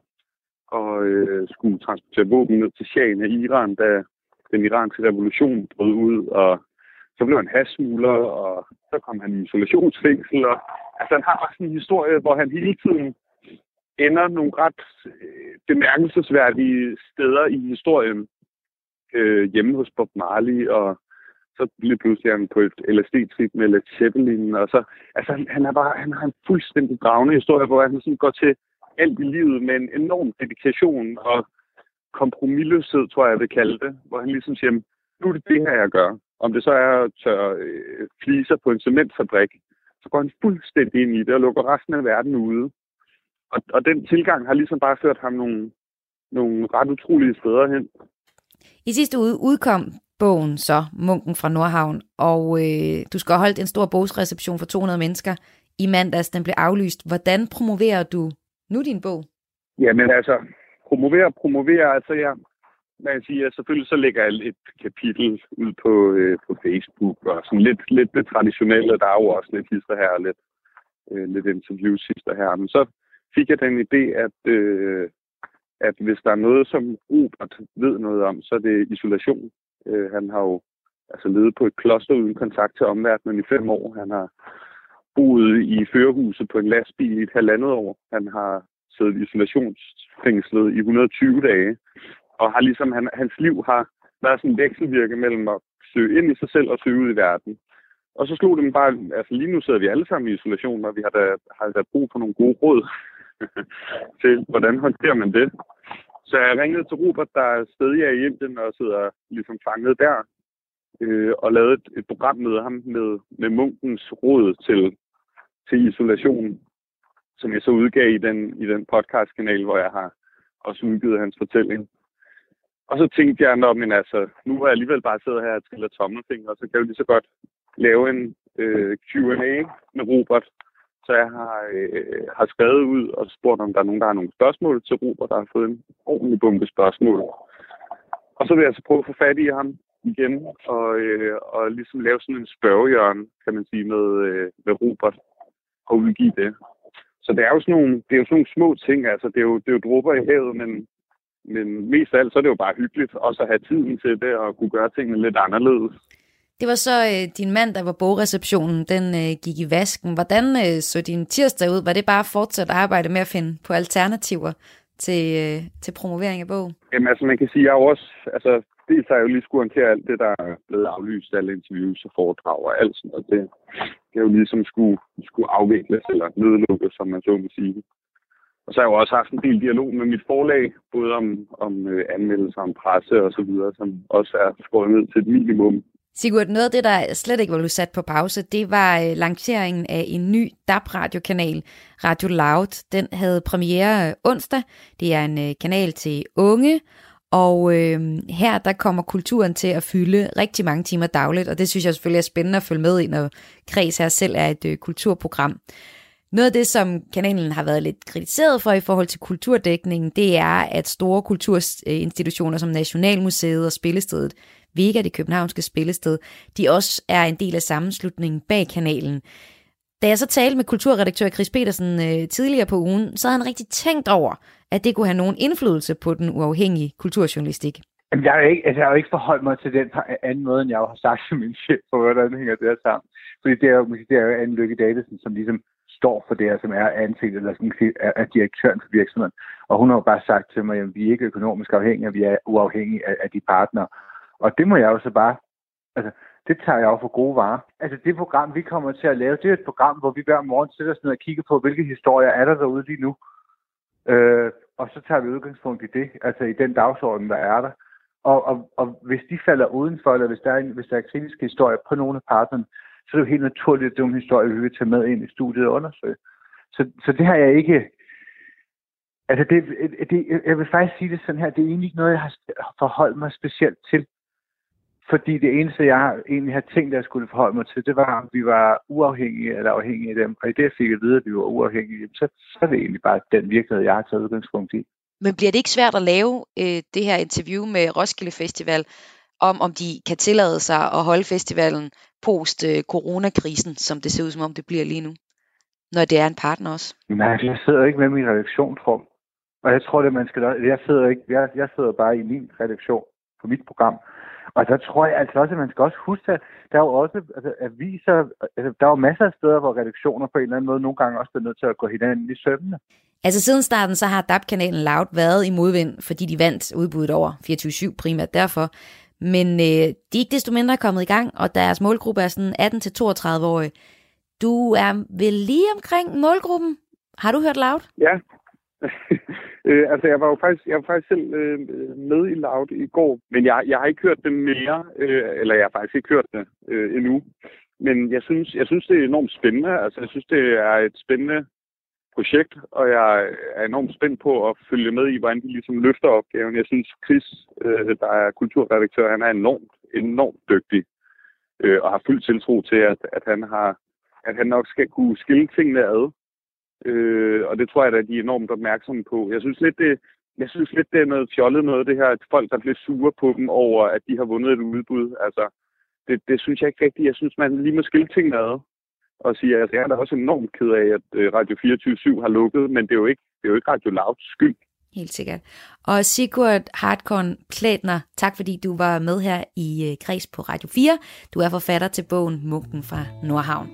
Og øh, skulle transportere våben ned til Shahen af Iran, da den iranske revolution brød ud. Og så blev han hasmugler, og så kom han i isolationsfængsel. Og, altså, han har bare sådan en historie, hvor han hele tiden ender nogle ret øh, bemærkelsesværdige steder i historien øh, hjemme hos Bob Marley, og så lige pludselig er han på et LSD-trip med Led Zeppelin, og så, altså han, han, er bare, han har en fuldstændig dragende historie, hvor han sådan går til alt i livet med en enorm dedikation og kompromilløshed, tror jeg, jeg vil kalde det, hvor han ligesom siger, nu er det det her, jeg gør. Om det så er at tørre øh, fliser på en cementfabrik, så går han fuldstændig ind i det og lukker resten af verden ude. Og, og den tilgang har ligesom bare ført ham nogle, nogle ret utrolige steder hen. I sidste uge udkom bogen så, Munken fra Nordhavn, og øh, du skal have holdt en stor bogsreception for 200 mennesker i mandags. Den blev aflyst. Hvordan promoverer du nu din bog? Jamen altså, promovere, promovere, altså jeg, man kan sige, at selvfølgelig så lægger jeg et kapitel ud på, øh, på Facebook, og sådan lidt, lidt det traditionelle, der er jo også lidt hister her, og lidt, øh, lidt interviews hister her, men så fik jeg den idé, at, øh, at hvis der er noget, som Robert ved noget om, så er det isolation. Øh, han har jo altså levet på et kloster uden kontakt til omverdenen i fem år. Han har boet i førerhuset på en lastbil i et halvandet år. Han har siddet isolationsfængslet i 120 dage. Og har ligesom, han, hans liv har været sådan en vekselvirke mellem at søge ind i sig selv og søge ud i verden. Og så slog det mig bare, altså lige nu sidder vi alle sammen i isolation, og vi har da, har da brug for nogle gode råd til, hvordan håndterer man det. Så jeg ringede til Robert, der er stadig i Indien og sidder ligesom fanget der, øh, og lavede et, et program med ham med, med munkens råd til, til isolation, som jeg så udgav i den, i den podcastkanal, hvor jeg har også udgivet hans fortælling. Og så tænkte jeg, når, men altså, nu har jeg alligevel bare siddet her og triller tommelfinger, og så kan jeg jo lige så godt lave en øh, Q&A med Robert, så jeg har, øh, har skrevet ud og spurgt, om der er nogen, der har nogle spørgsmål til Robert, der har fået en ordentlig bunke spørgsmål. Og så vil jeg så prøve at få fat i ham igen, og, øh, og ligesom lave sådan en spørgehjørne, kan man sige, med, øh, med Robert, og udgive det. Så det er jo sådan nogle, det er jo sådan nogle små ting, altså det er jo, det er jo dråber i havet, men, men mest af alt, så er det jo bare hyggeligt også at have tiden til det, og kunne gøre tingene lidt anderledes. Det var så øh, din mand, der var bogreceptionen, den øh, gik i vasken. Hvordan øh, så din tirsdag ud? Var det bare fortsat arbejde med at finde på alternativer til, øh, til promovering af bogen? Jamen altså, man kan sige, jeg er også, altså, dels har jeg jo lige skulle håndtere alt det, der er blevet aflyst, alle interviews og foredrag og alt sådan, og det, det er jo ligesom skulle, skulle afvikles eller nedlukkes, som man så må sige. Og så har jeg jo også haft en del dialog med mit forlag, både om, om øh, anmeldelser, om presse og så videre, som også er skåret ned til et minimum. Sigurd, noget af det, der slet ikke var blevet sat på pause, det var øh, lanceringen af en ny DAB-radiokanal, Radio Loud. Den havde premiere øh, onsdag. Det er en øh, kanal til unge, og øh, her der kommer kulturen til at fylde rigtig mange timer dagligt, og det synes jeg selvfølgelig er spændende at følge med i, når Kreds her selv er et øh, kulturprogram. Noget af det, som kanalen har været lidt kritiseret for i forhold til kulturdækningen, det er, at store kulturinstitutioner som Nationalmuseet og Spillestedet Vega, det københavnske spillested, de også er en del af sammenslutningen bag kanalen. Da jeg så talte med kulturredaktør Chris Petersen øh, tidligere på ugen, så havde han rigtig tænkt over, at det kunne have nogen indflydelse på den uafhængige kulturjournalistik. Jamen, jeg, er ikke, altså, jeg har jo ikke forholdt mig til den anden måde, end jeg har sagt til min chef, for hvordan hænger det her sammen. Fordi det er jo, det er jo Anne Lykke Davidsen, som ligesom står for det her, som er ansigtet eller sådan er, er direktøren for virksomheden. Og hun har jo bare sagt til mig, at vi er ikke økonomisk afhængige, vi er uafhængige af, af de partnere. Og det må jeg jo så bare, altså, det tager jeg jo for gode varer. Altså det program, vi kommer til at lave, det er et program, hvor vi hver morgen sætter os ned og kigger på, hvilke historier er der derude lige nu. Øh, og så tager vi udgangspunkt i det, altså i den dagsorden, der er der. Og, og, og hvis de falder udenfor, eller hvis der, er en, hvis der er kritiske historier på nogle af partnerne, så er det jo helt naturligt, at det er en historie, vi vil tage med ind i studiet og undersøge. Så, så det har jeg ikke... Altså, det, det, jeg vil faktisk sige det sådan her, det er egentlig ikke noget, jeg har forholdt mig specielt til. Fordi det eneste, jeg egentlig har tænkt, at jeg skulle forholde mig til, det var, om vi var uafhængige eller afhængige af dem. Og i det, jeg fik at vide, at vi var uafhængige, så, så er det egentlig bare den virkelighed, jeg har taget udgangspunkt i. Men bliver det ikke svært at lave øh, det her interview med Roskilde Festival, om om de kan tillade sig at holde festivalen post øh, coronakrisen, som det ser ud som om det bliver lige nu? Når det er en partner også. Nej, jeg sidder ikke med min redaktionsrum. Og jeg tror, det man skal... Jeg sidder, ikke, jeg, jeg sidder bare i min redaktion på mit program. Og så tror jeg altså også, at man skal også huske, at der er jo også altså, aviser, altså, der er jo masser af steder, hvor redaktioner på en eller anden måde nogle gange også bliver nødt til at gå hinanden i søvnene. Altså siden starten, så har DAB-kanalen Loud været i modvind, fordi de vandt udbuddet over 24-7 primært derfor. Men øh, de er ikke desto mindre kommet i gang, og deres målgruppe er sådan 18-32-årige. Du er vel lige omkring målgruppen? Har du hørt Loud? Ja, øh, altså, jeg var jo faktisk, jeg var faktisk selv øh, med i Loud i går, men jeg, jeg har ikke hørt det mere, øh, eller jeg har faktisk ikke hørt det øh, endnu. Men jeg synes, jeg synes, det er enormt spændende. Altså, jeg synes, det er et spændende projekt, og jeg er enormt spændt på at følge med i, hvordan de ligesom løfter opgaven. Jeg synes, Chris, øh, der er kulturredaktør, han er enormt, enormt dygtig, øh, og har fuld tiltro til, at, at han har at han nok skal kunne skille tingene ad. Øh, og det tror jeg, at de er enormt opmærksomme på. Jeg synes lidt, det, jeg synes lidt, det er noget fjollet noget, det her, at folk, der bliver sure på dem over, at de har vundet et udbud. Altså, det, det synes jeg ikke rigtigt. Jeg synes, man lige må skille tingene ad og sige, at jeg er da også enormt ked af, at øh, Radio 24 har lukket, men det er jo ikke, det er jo ikke Radio Louds skyld. Helt sikkert. Og Sigurd Hartkorn Klædner, tak fordi du var med her i øh, Kreds på Radio 4. Du er forfatter til bogen Munken fra Nordhavn.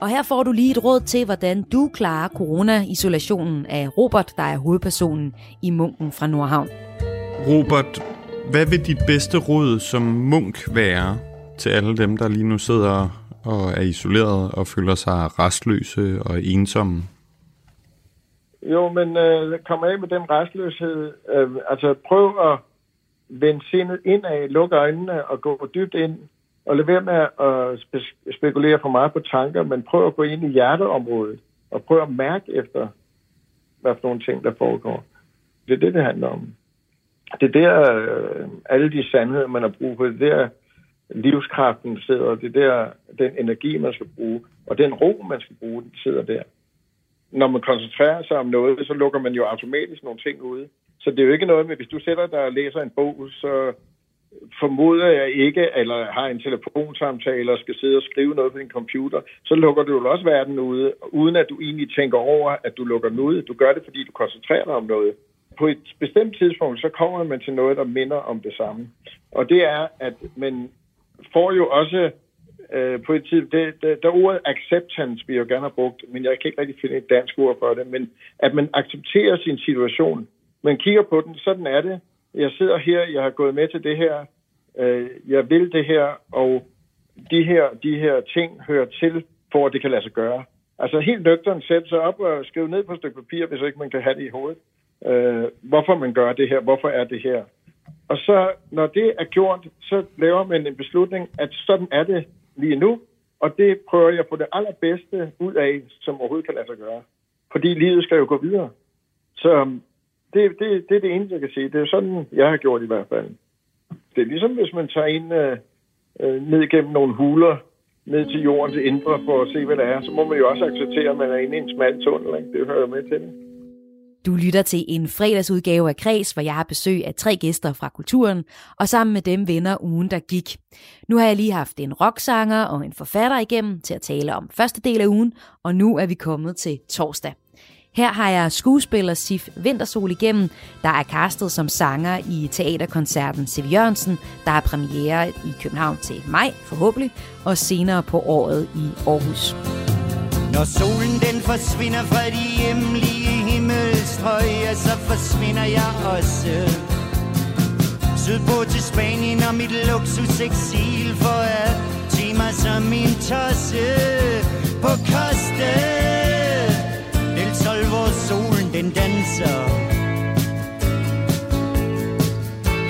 Og her får du lige et råd til, hvordan du klarer corona-isolationen af Robert, der er hovedpersonen i Munken fra Nordhavn. Robert, hvad vil dit bedste råd som munk være til alle dem, der lige nu sidder og er isoleret og føler sig restløse og ensomme? Jo, men øh, kom af med den restløshed. Øh, altså prøv at vende sindet indad, lukke øjnene og gå dybt ind og lad være med at spe- spekulere for meget på tanker, men prøv at gå ind i hjerteområdet, og prøv at mærke efter, hvad for nogle ting, der foregår. Det er det, det handler om. Det er der, øh, alle de sandheder, man har brug for, det er der, livskraften sidder, det der, den energi, man skal bruge, og den ro, man skal bruge, den sidder der. Når man koncentrerer sig om noget, så lukker man jo automatisk nogle ting ude. Så det er jo ikke noget med, hvis du sætter dig og læser en bog, så formoder jeg ikke, eller har en telefonsamtale og skal sidde og skrive noget på din computer, så lukker du jo også verden ude, uden at du egentlig tænker over, at du lukker den ude. Du gør det, fordi du koncentrerer dig om noget. På et bestemt tidspunkt, så kommer man til noget, der minder om det samme. Og det er, at man får jo også øh, på et tid, det, det, der ordet acceptance vi jo gerne brugt, men jeg kan ikke rigtig finde et dansk ord for det, men at man accepterer sin situation. Man kigger på den, sådan er det, jeg sidder her, jeg har gået med til det her, øh, jeg vil det her, og de her, de her ting hører til, for at det kan lade sig gøre. Altså helt nøgteren sætte sig op og skrive ned på et stykke papir, hvis ikke man kan have det i hovedet. Øh, hvorfor man gør det her, hvorfor er det her. Og så, når det er gjort, så laver man en beslutning, at sådan er det lige nu, og det prøver jeg på det allerbedste ud af, som overhovedet kan lade sig gøre. Fordi livet skal jo gå videre. Så øhm, det, det, det er det eneste, jeg kan sige. Det er sådan, jeg har gjort i hvert fald. Det er ligesom, hvis man tager en øh, øh ned gennem nogle huler, ned til jordens indre for at se, hvad der er, så må man jo også acceptere, at man er inde i en smal tunnel. Ikke? Det hører jo med til det. Du lytter til en fredagsudgave af Kreds, hvor jeg har besøg af tre gæster fra kulturen, og sammen med dem vender ugen, der gik. Nu har jeg lige haft en rocksanger og en forfatter igennem til at tale om første del af ugen, og nu er vi kommet til torsdag. Her har jeg skuespiller Sif Vintersol igennem, der er castet som sanger i teaterkoncerten Siv Jørgensen, der er premiere i København til maj, forhåbentlig, og senere på året i Aarhus. Når solen den forsvinder fra de hjemlige trøje, så forsvinder jeg også. Sydpå til Spanien og mit luksus eksil for at timer som min tosse på kosten sol, hvor solen den danser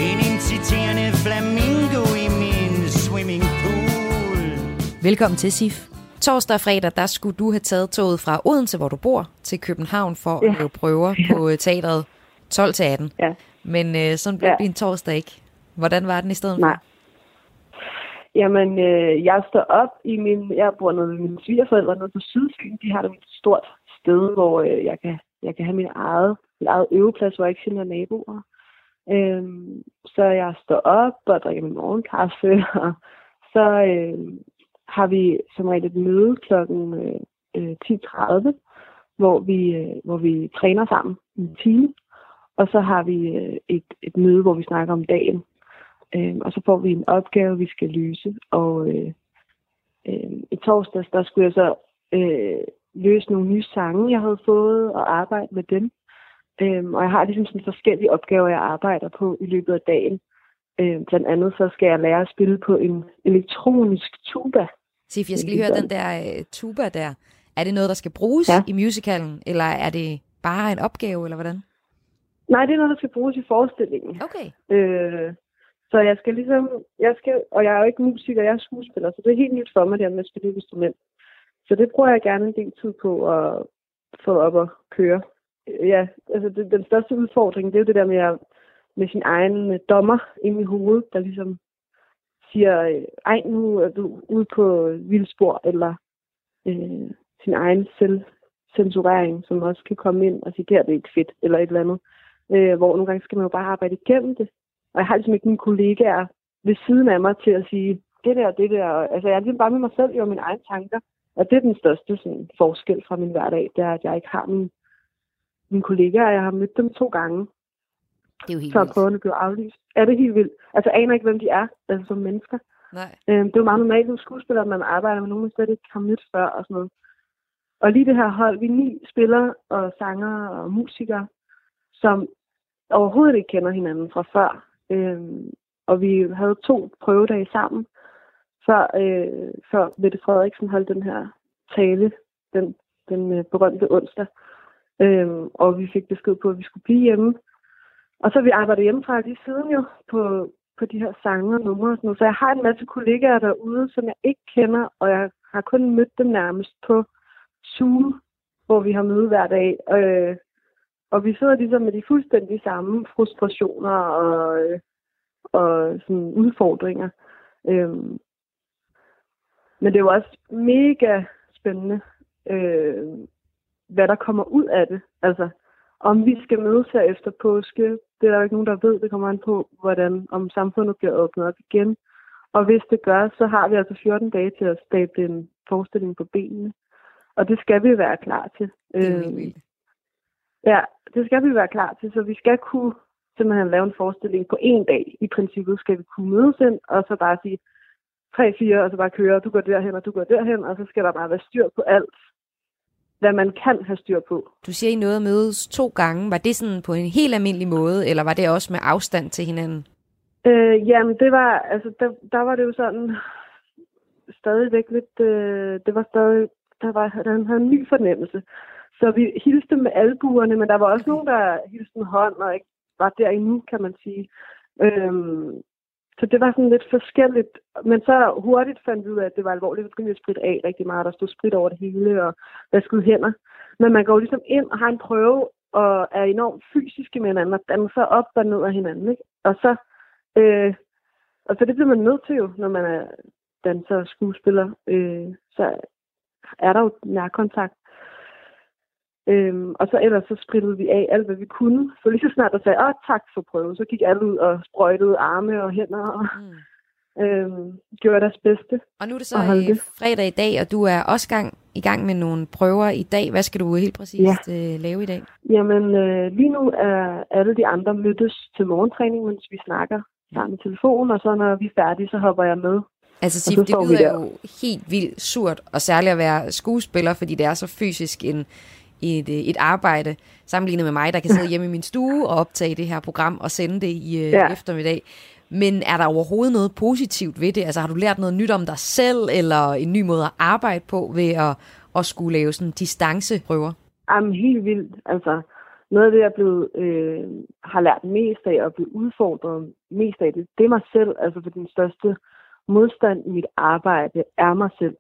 irriterende flamingo i min swimmingpool. Velkommen til SIF. Torsdag og fredag, der skulle du have taget toget fra Odense, hvor du bor, til København for ja. at lave prøver ja. på øh, teatret 12 til 18. Ja. Men øh, sådan blev ja. din torsdag ikke. Hvordan var den i stedet Nej. Jamen, øh, jeg står op i min... Jeg bor nede med mine svigerforældre nede på Sydfyn. De har et stort sted, hvor øh, jeg, kan, jeg kan have min eget, min eget øveplads, hvor jeg ikke kender naboer. Øhm, så jeg står op og drikker min morgenkaffe, og så øh, har vi som regel et møde kl. 10.30, øh, øh, hvor vi, øh, hvor vi træner sammen i en time. Og så har vi et, et møde, hvor vi snakker om dagen. Øh, og så får vi en opgave, vi skal løse. Og øh, øh, i torsdags, der skulle jeg så øh, løse nogle nye sange, jeg havde fået, og arbejde med dem. Øhm, og jeg har ligesom sådan forskellige opgaver, jeg arbejder på i løbet af dagen. Øhm, blandt andet så skal jeg lære at spille på en elektronisk tuba. Sif, jeg skal lige høre den der uh, tuba der. Er det noget, der skal bruges ja. i musicalen, eller er det bare en opgave, eller hvordan? Nej, det er noget, der skal bruges i forestillingen. Okay. Øh, så jeg skal ligesom, jeg skal, og jeg er jo ikke musiker, jeg er skuespiller, så det er helt nyt for mig, det med at spille et instrument. Så det bruger jeg gerne en del tid på at få op at køre. Ja, altså det, den største udfordring, det er jo det der med, at, med sin egen øh, dommer inde i hovedet, der ligesom siger, øh, ej, nu er du ude på øh, vildspor, eller øh, sin egen selvcensurering, som også kan komme ind og sige, det er det ikke fedt, eller et eller andet. Øh, hvor nogle gange skal man jo bare arbejde igennem det. Og jeg har ligesom ikke mine kollegaer ved siden af mig til at sige, det der, det der. Altså jeg er ligesom bare med mig selv og mine egne tanker. Og det er den største sådan, forskel fra min hverdag, det er, at jeg ikke har mine, mine kollegaer. Jeg har mødt dem to gange. Det er jo helt så prøverne blev aflyst. Er det helt vildt? Altså jeg aner ikke, hvem de er, altså som mennesker. Nej. Øhm, det er jo meget normalt som skuespiller, at man arbejder med nogen, man slet ikke har mødt før og sådan noget. Og lige det her hold, vi ni spillere og sanger og musikere, som overhovedet ikke kender hinanden fra før. Øhm, og vi havde to prøvedage sammen, før, øh, før Mette Frederiksen holdt den her tale, den, den øh, berømte onsdag. Øhm, og vi fik besked på, at vi skulle blive hjemme. Og så har vi arbejdet hjemmefra lige siden jo på, på de her sange og numre og sådan noget. Så jeg har en masse kollegaer derude, som jeg ikke kender, og jeg har kun mødt dem nærmest på Zoom, hvor vi har møde hver dag. Øh, og vi sidder ligesom med de fuldstændig samme frustrationer og, øh, og sådan udfordringer. Øh, men det er jo også mega spændende, øh, hvad der kommer ud af det. Altså, om vi skal mødes her efter påske, det er der jo ikke nogen, der ved. Det kommer an på, hvordan om samfundet bliver åbnet op igen. Og hvis det gør, så har vi altså 14 dage til at stable en forestilling på benene. Og det skal vi være klar til. Det er øh, Ja, det skal vi være klar til, så vi skal kunne simpelthen lave en forestilling på en dag. I princippet skal vi kunne mødes ind, og så bare sige, tre, fire, og så bare køre, du går derhen, og du går derhen, og så skal der bare være styr på alt, hvad man kan have styr på. Du siger, I noget mødes to gange. Var det sådan på en helt almindelig måde, eller var det også med afstand til hinanden? Øh, jamen, det var, altså, der, der var det jo sådan, stadigvæk lidt, øh, det var stadig, der var, han havde en ny fornemmelse. Så vi hilste med albuerne, men der var også nogen, der hilste med hånd, og ikke var der endnu, kan man sige. Øhm, så det var sådan lidt forskelligt. Men så hurtigt fandt vi ud af, at det var alvorligt. Vi begyndte at spritte af rigtig meget. Der stod sprit over det hele og vaskede hænder. Men man går ligesom ind og har en prøve og er enormt fysiske med hinanden og danser op og ned af hinanden. Ikke? Og så øh, og så det bliver man nødt til jo, når man er danser og skuespiller. Øh, så er der jo nærkontakt. Øhm, og så ellers så sprittede vi af alt, hvad vi kunne. Så lige så snart der sagde, åh, tak for prøven, så gik alle ud og sprøjtede arme og hænder og mm. øhm, gjorde deres bedste. Og nu er det så det. fredag i dag, og du er også gang, i gang med nogle prøver i dag. Hvad skal du helt præcist ja. øh, lave i dag? Jamen, øh, lige nu er alle de andre mødtes til morgentræning, mens vi snakker sammen i telefon, og så når vi er færdige, så hopper jeg med. Altså Sif, det lyder jo helt vildt surt, og særligt at være skuespiller, fordi det er så fysisk en, et, øh, et arbejde, sammenlignet med mig, der kan sidde hjemme i min stue og optage det her program og sende det i øh, ja. eftermiddag. Men er der overhovedet noget positivt ved det? Altså har du lært noget nyt om dig selv, eller en ny måde at arbejde på ved at, at skulle lave sådan distanceprøver? Jamen helt vildt. Altså, noget af det, jeg blevet, øh, har lært mest af og blevet udfordret mest af, det, det er mig selv. Altså for den største modstand i mit arbejde er mig selv.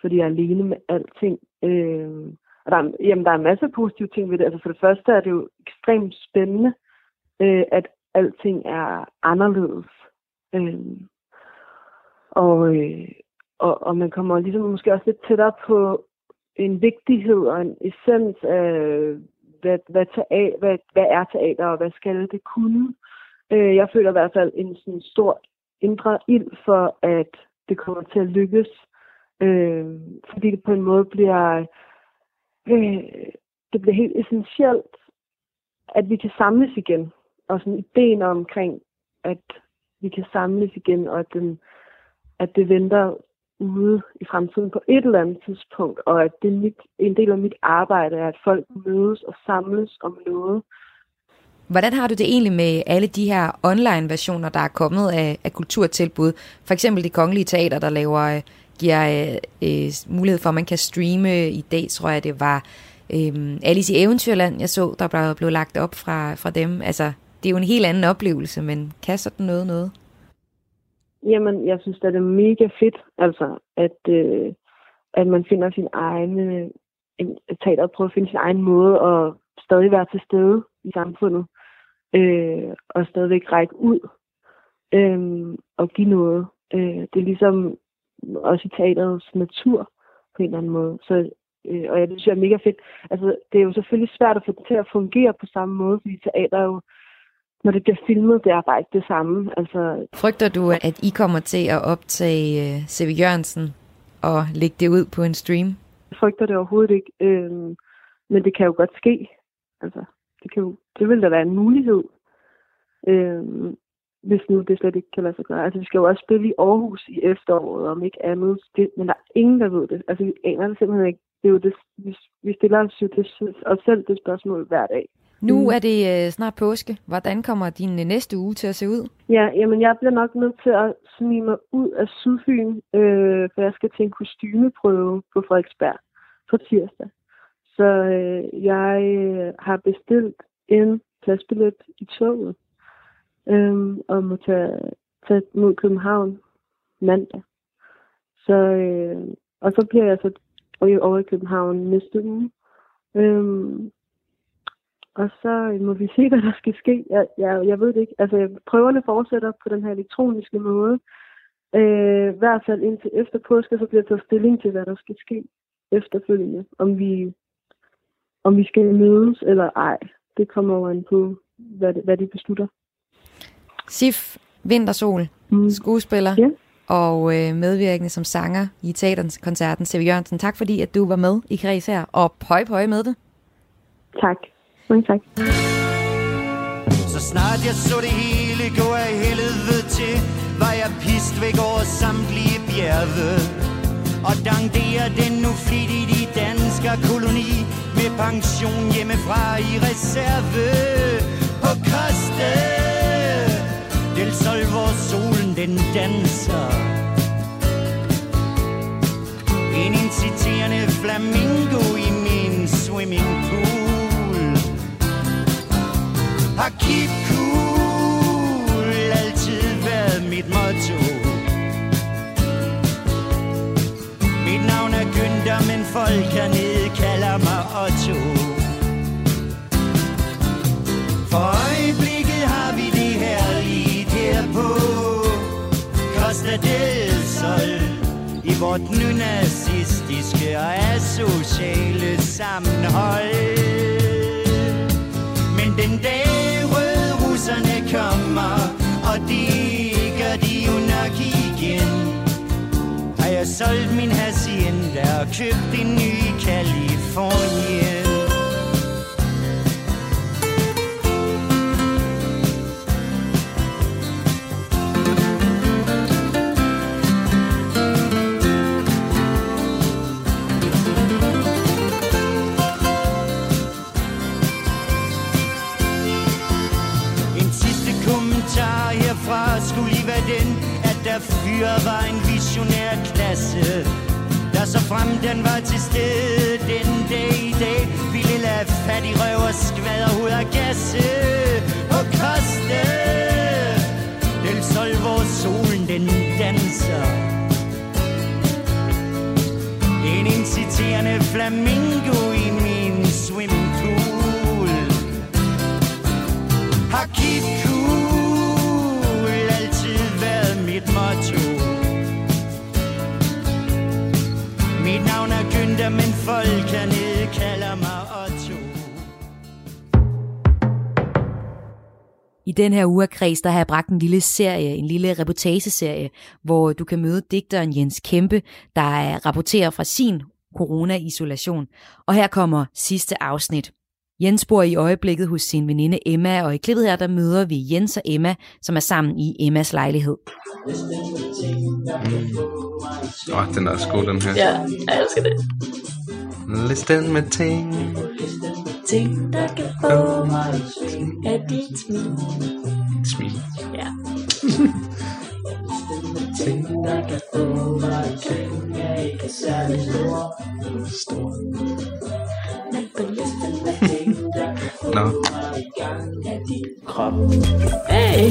Fordi jeg er alene med alting. Øh, og der er, jamen, der er en masse positive ting ved det. Altså for det første er det jo ekstremt spændende, øh, at alting er anderledes. Øh, og, øh, og, og man kommer ligesom måske også lidt tættere på en vigtighed og en essens af, hvad, hvad, teater, hvad, hvad er teater, og hvad skal det kunne. Øh, jeg føler i hvert fald en sådan stor indre ild for, at det kommer til at lykkes. Øh, fordi det på en måde bliver, øh, det bliver helt essentielt, at vi kan samles igen. Og sådan ideen omkring, at vi kan samles igen, og at, den, at det venter ude i fremtiden på et eller andet tidspunkt, og at det er mit, en del af mit arbejde er, at folk mødes og samles om noget. Hvordan har du det egentlig med alle de her online-versioner, der er kommet af, af kulturtilbud? For eksempel det kongelige teater, der laver, øh, giver øh, mulighed for, at man kan streame. I dag tror jeg, det var øh, Alice i Eventyrland, jeg så, der blev, blev lagt op fra, fra dem. Altså, det er jo en helt anden oplevelse, men kan sådan noget noget? Jamen, jeg synes, det er mega fedt, altså, at, øh, at man finder sin egen, øh, teater prøver at finde sin egen måde at stadig være til stede i samfundet, øh, og stadigvæk række ud øh, og give noget. Øh, det er ligesom også i teaterets natur på en eller anden måde. Så, øh, og jeg det synes jeg er mega fedt. Altså, det er jo selvfølgelig svært at få det til at fungere på samme måde, fordi teater er jo når det bliver filmet, det er bare ikke det samme. Altså... Frygter du, at I kommer til at optage øh, C.V. Jørgensen og lægge det ud på en stream? Jeg frygter det overhovedet ikke, øhm, men det kan jo godt ske. Altså, det, kan jo, det vil da være en mulighed, øhm, hvis nu det slet ikke kan lade sig gøre. Altså, vi skal jo også spille i Aarhus i efteråret, om ikke andet. Det, men der er ingen, der ved det. Altså, vi aner det simpelthen ikke. Det er jo det, vi, vi stiller os jo det, os selv det spørgsmål hver dag. Nu mm. er det øh, snart påske. Hvordan kommer din øh, næste uge til at se ud? Ja, jamen jeg bliver nok nødt til at snige mig ud af Sydfyn, øh, for jeg skal til en kostymeprøve på Frederiksberg på tirsdag. Så øh, jeg øh, har bestilt en pladsbillet i toget øh, og må tage, tage mod København mandag. Så, øh, og så bliver jeg så over i København næste uge. Øh, og så må vi se, hvad der skal ske. Jeg, jeg, jeg ved det ikke. Altså, prøverne fortsætter på den her elektroniske måde. Øh, I hvert fald indtil efter påske, så bliver der taget stilling til, hvad der skal ske efterfølgende. Om vi, om vi skal mødes eller ej. Det kommer over an på, hvad, det, hvad de beslutter. Sif Vintersol, mm. skuespiller ja. og øh, medvirkende som sanger i teaterkoncerten. C.V. Jørgensen, tak fordi at du var med i kreds her, og pøj pøj med det. Tak. Mange tak. Så snart jeg så det hele gå af helvede til, var jeg pist væk over samtlige bjerge. Og dankderer den nu flittigt i dansker koloni, med pension hjemmefra i reserve på Koste. Del Sol, hvor solen den danser. En inciterende flamingo i min swimming pool har keep cool altid været mit motto. Mit navn er Günther, men folk hernede kalder mig Otto. Costa i vort nynazistiske og asociale sammenhold. Men den dag røde russerne kommer, og de gør de jo nok igen. Har jeg solgt min hacienda og købt en ny Kalifornien. Dyr var en visionær klasse, der så frem den var til stede den dag i dag Ville lade fat i røv og skvader ud af gasse Og koste Del Sol, hvor solen den danser En inciterende flamingo i min swimmingpool folk hernede kalder mig Otto I den her uge af Kreds, der har jeg bragt en lille serie, en lille reportageserie, hvor du kan møde digteren Jens Kæmpe, der rapporterer fra sin corona-isolation. Og her kommer sidste afsnit. Jens bor i øjeblikket hos sin veninde Emma, og i klippet her, der møder vi Jens og Emma, som er sammen i Emmas lejlighed. Mm. Åh, oh, den er også god, den her. Ja, jeg elsker det. Listen med ting. Ting, der kan få mig af dit smil. Smil. Ja. Ting, der kan få mig jeg ikke er særlig stor. Stor. Men på listen med Nå. Krop. Hey!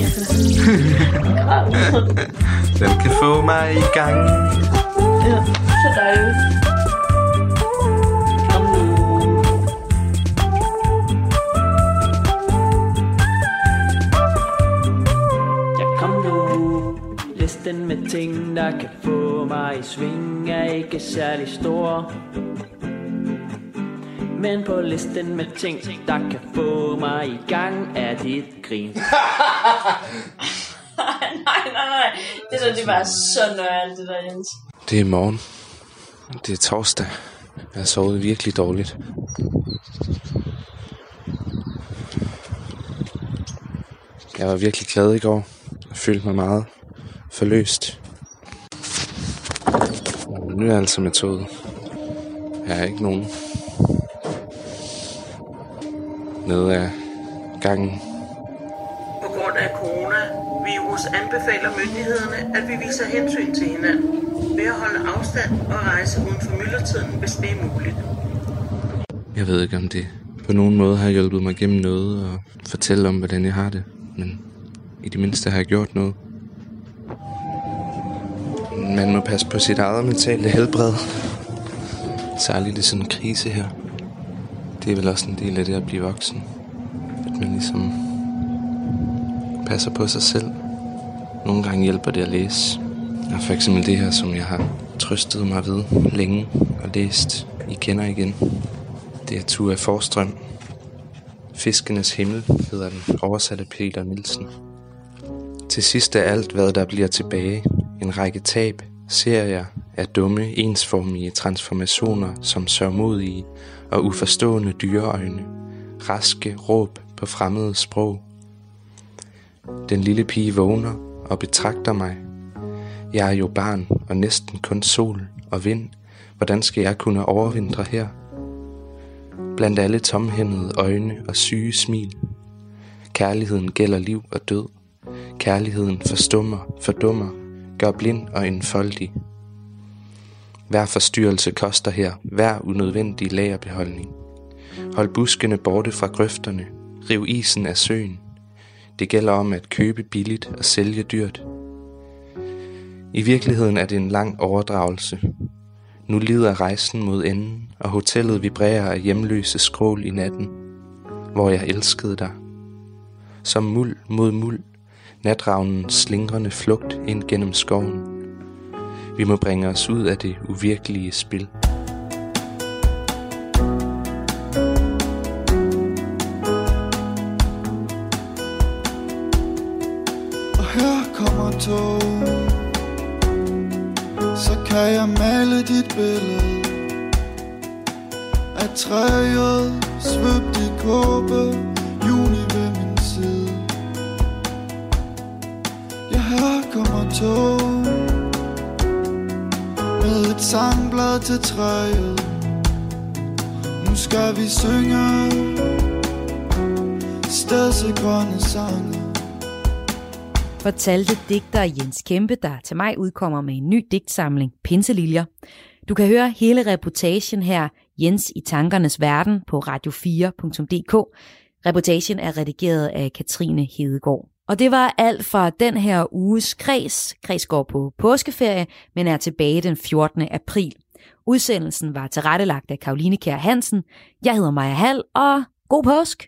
Den kan få mig i gang. Ja, så dejligt. Kom nu. Ja, kom nu. Listen med ting, der kan få mig i sving, er ikke særlig stor. Men på listen med ting, der kan få mig i gang, er dit grin. nej, nej, nej. Det der, det var så nøjere, det der, Jens. Det er morgen. Det er torsdag. Jeg har sovet virkelig dårligt. Jeg var virkelig glad i går. Jeg følte mig meget forløst. Og Nu er jeg altså med toget. Jeg har ikke nogen. Nede af gangen. På grund af coronavirus anbefaler myndighederne, at vi viser hensyn til hinanden ved at holde afstand og rejse uden for myldretiden, hvis det er muligt. Jeg ved ikke om det på nogen måde har hjulpet mig gennem noget og fortælle om, hvordan jeg har det. Men i det mindste har jeg gjort noget. Man må passe på sit eget mentale helbred. Særligt i sådan en krise her. Det er vel også en del af det at blive voksen. At man ligesom passer på sig selv. Nogle gange hjælper det at læse. Jeg har for eksempel det her, som jeg har trøstet mig ved længe og læst I kender igen. Det er Tua Forstrøm. Fiskenes himmel hedder den oversatte Peter Nielsen. Til sidst er alt, hvad der bliver tilbage. En række tab, serier af dumme, ensformige transformationer som sørmodige og uforstående dyreøjne. Raske råb på fremmede sprog. Den lille pige vågner og betragter mig. Jeg er jo barn og næsten kun sol og vind. Hvordan skal jeg kunne overvintre her? Blandt alle tomhændede øjne og syge smil. Kærligheden gælder liv og død. Kærligheden forstummer, fordummer, gør blind og enfoldig. Hver forstyrrelse koster her, hver unødvendig lagerbeholdning. Hold buskene borte fra grøfterne, riv isen af søen. Det gælder om at købe billigt og sælge dyrt. I virkeligheden er det en lang overdragelse. Nu lider rejsen mod enden, og hotellet vibrerer af hjemløse skrål i natten, hvor jeg elskede dig. Som muld mod muld, natravnens slingrende flugt ind gennem skoven. Vi må bringe os ud af det uvirkelige spil. Og her kommer tog Så kan jeg male dit billede Af træet svøbt i kåbe Juni ved min side. Ja, her kommer tog sangblad til træet Nu skal vi synge Stedsegrønne sange fortalte digter Jens Kæmpe, der til mig udkommer med en ny digtsamling, Pinseliljer. Du kan høre hele reportagen her, Jens i tankernes verden, på radio4.dk. Reportagen er redigeret af Katrine Hedegaard. Og det var alt fra den her uges kreds. Kreds går på påskeferie, men er tilbage den 14. april. Udsendelsen var tilrettelagt af Karoline Kjær Hansen. Jeg hedder Maja Hall, og god påsk!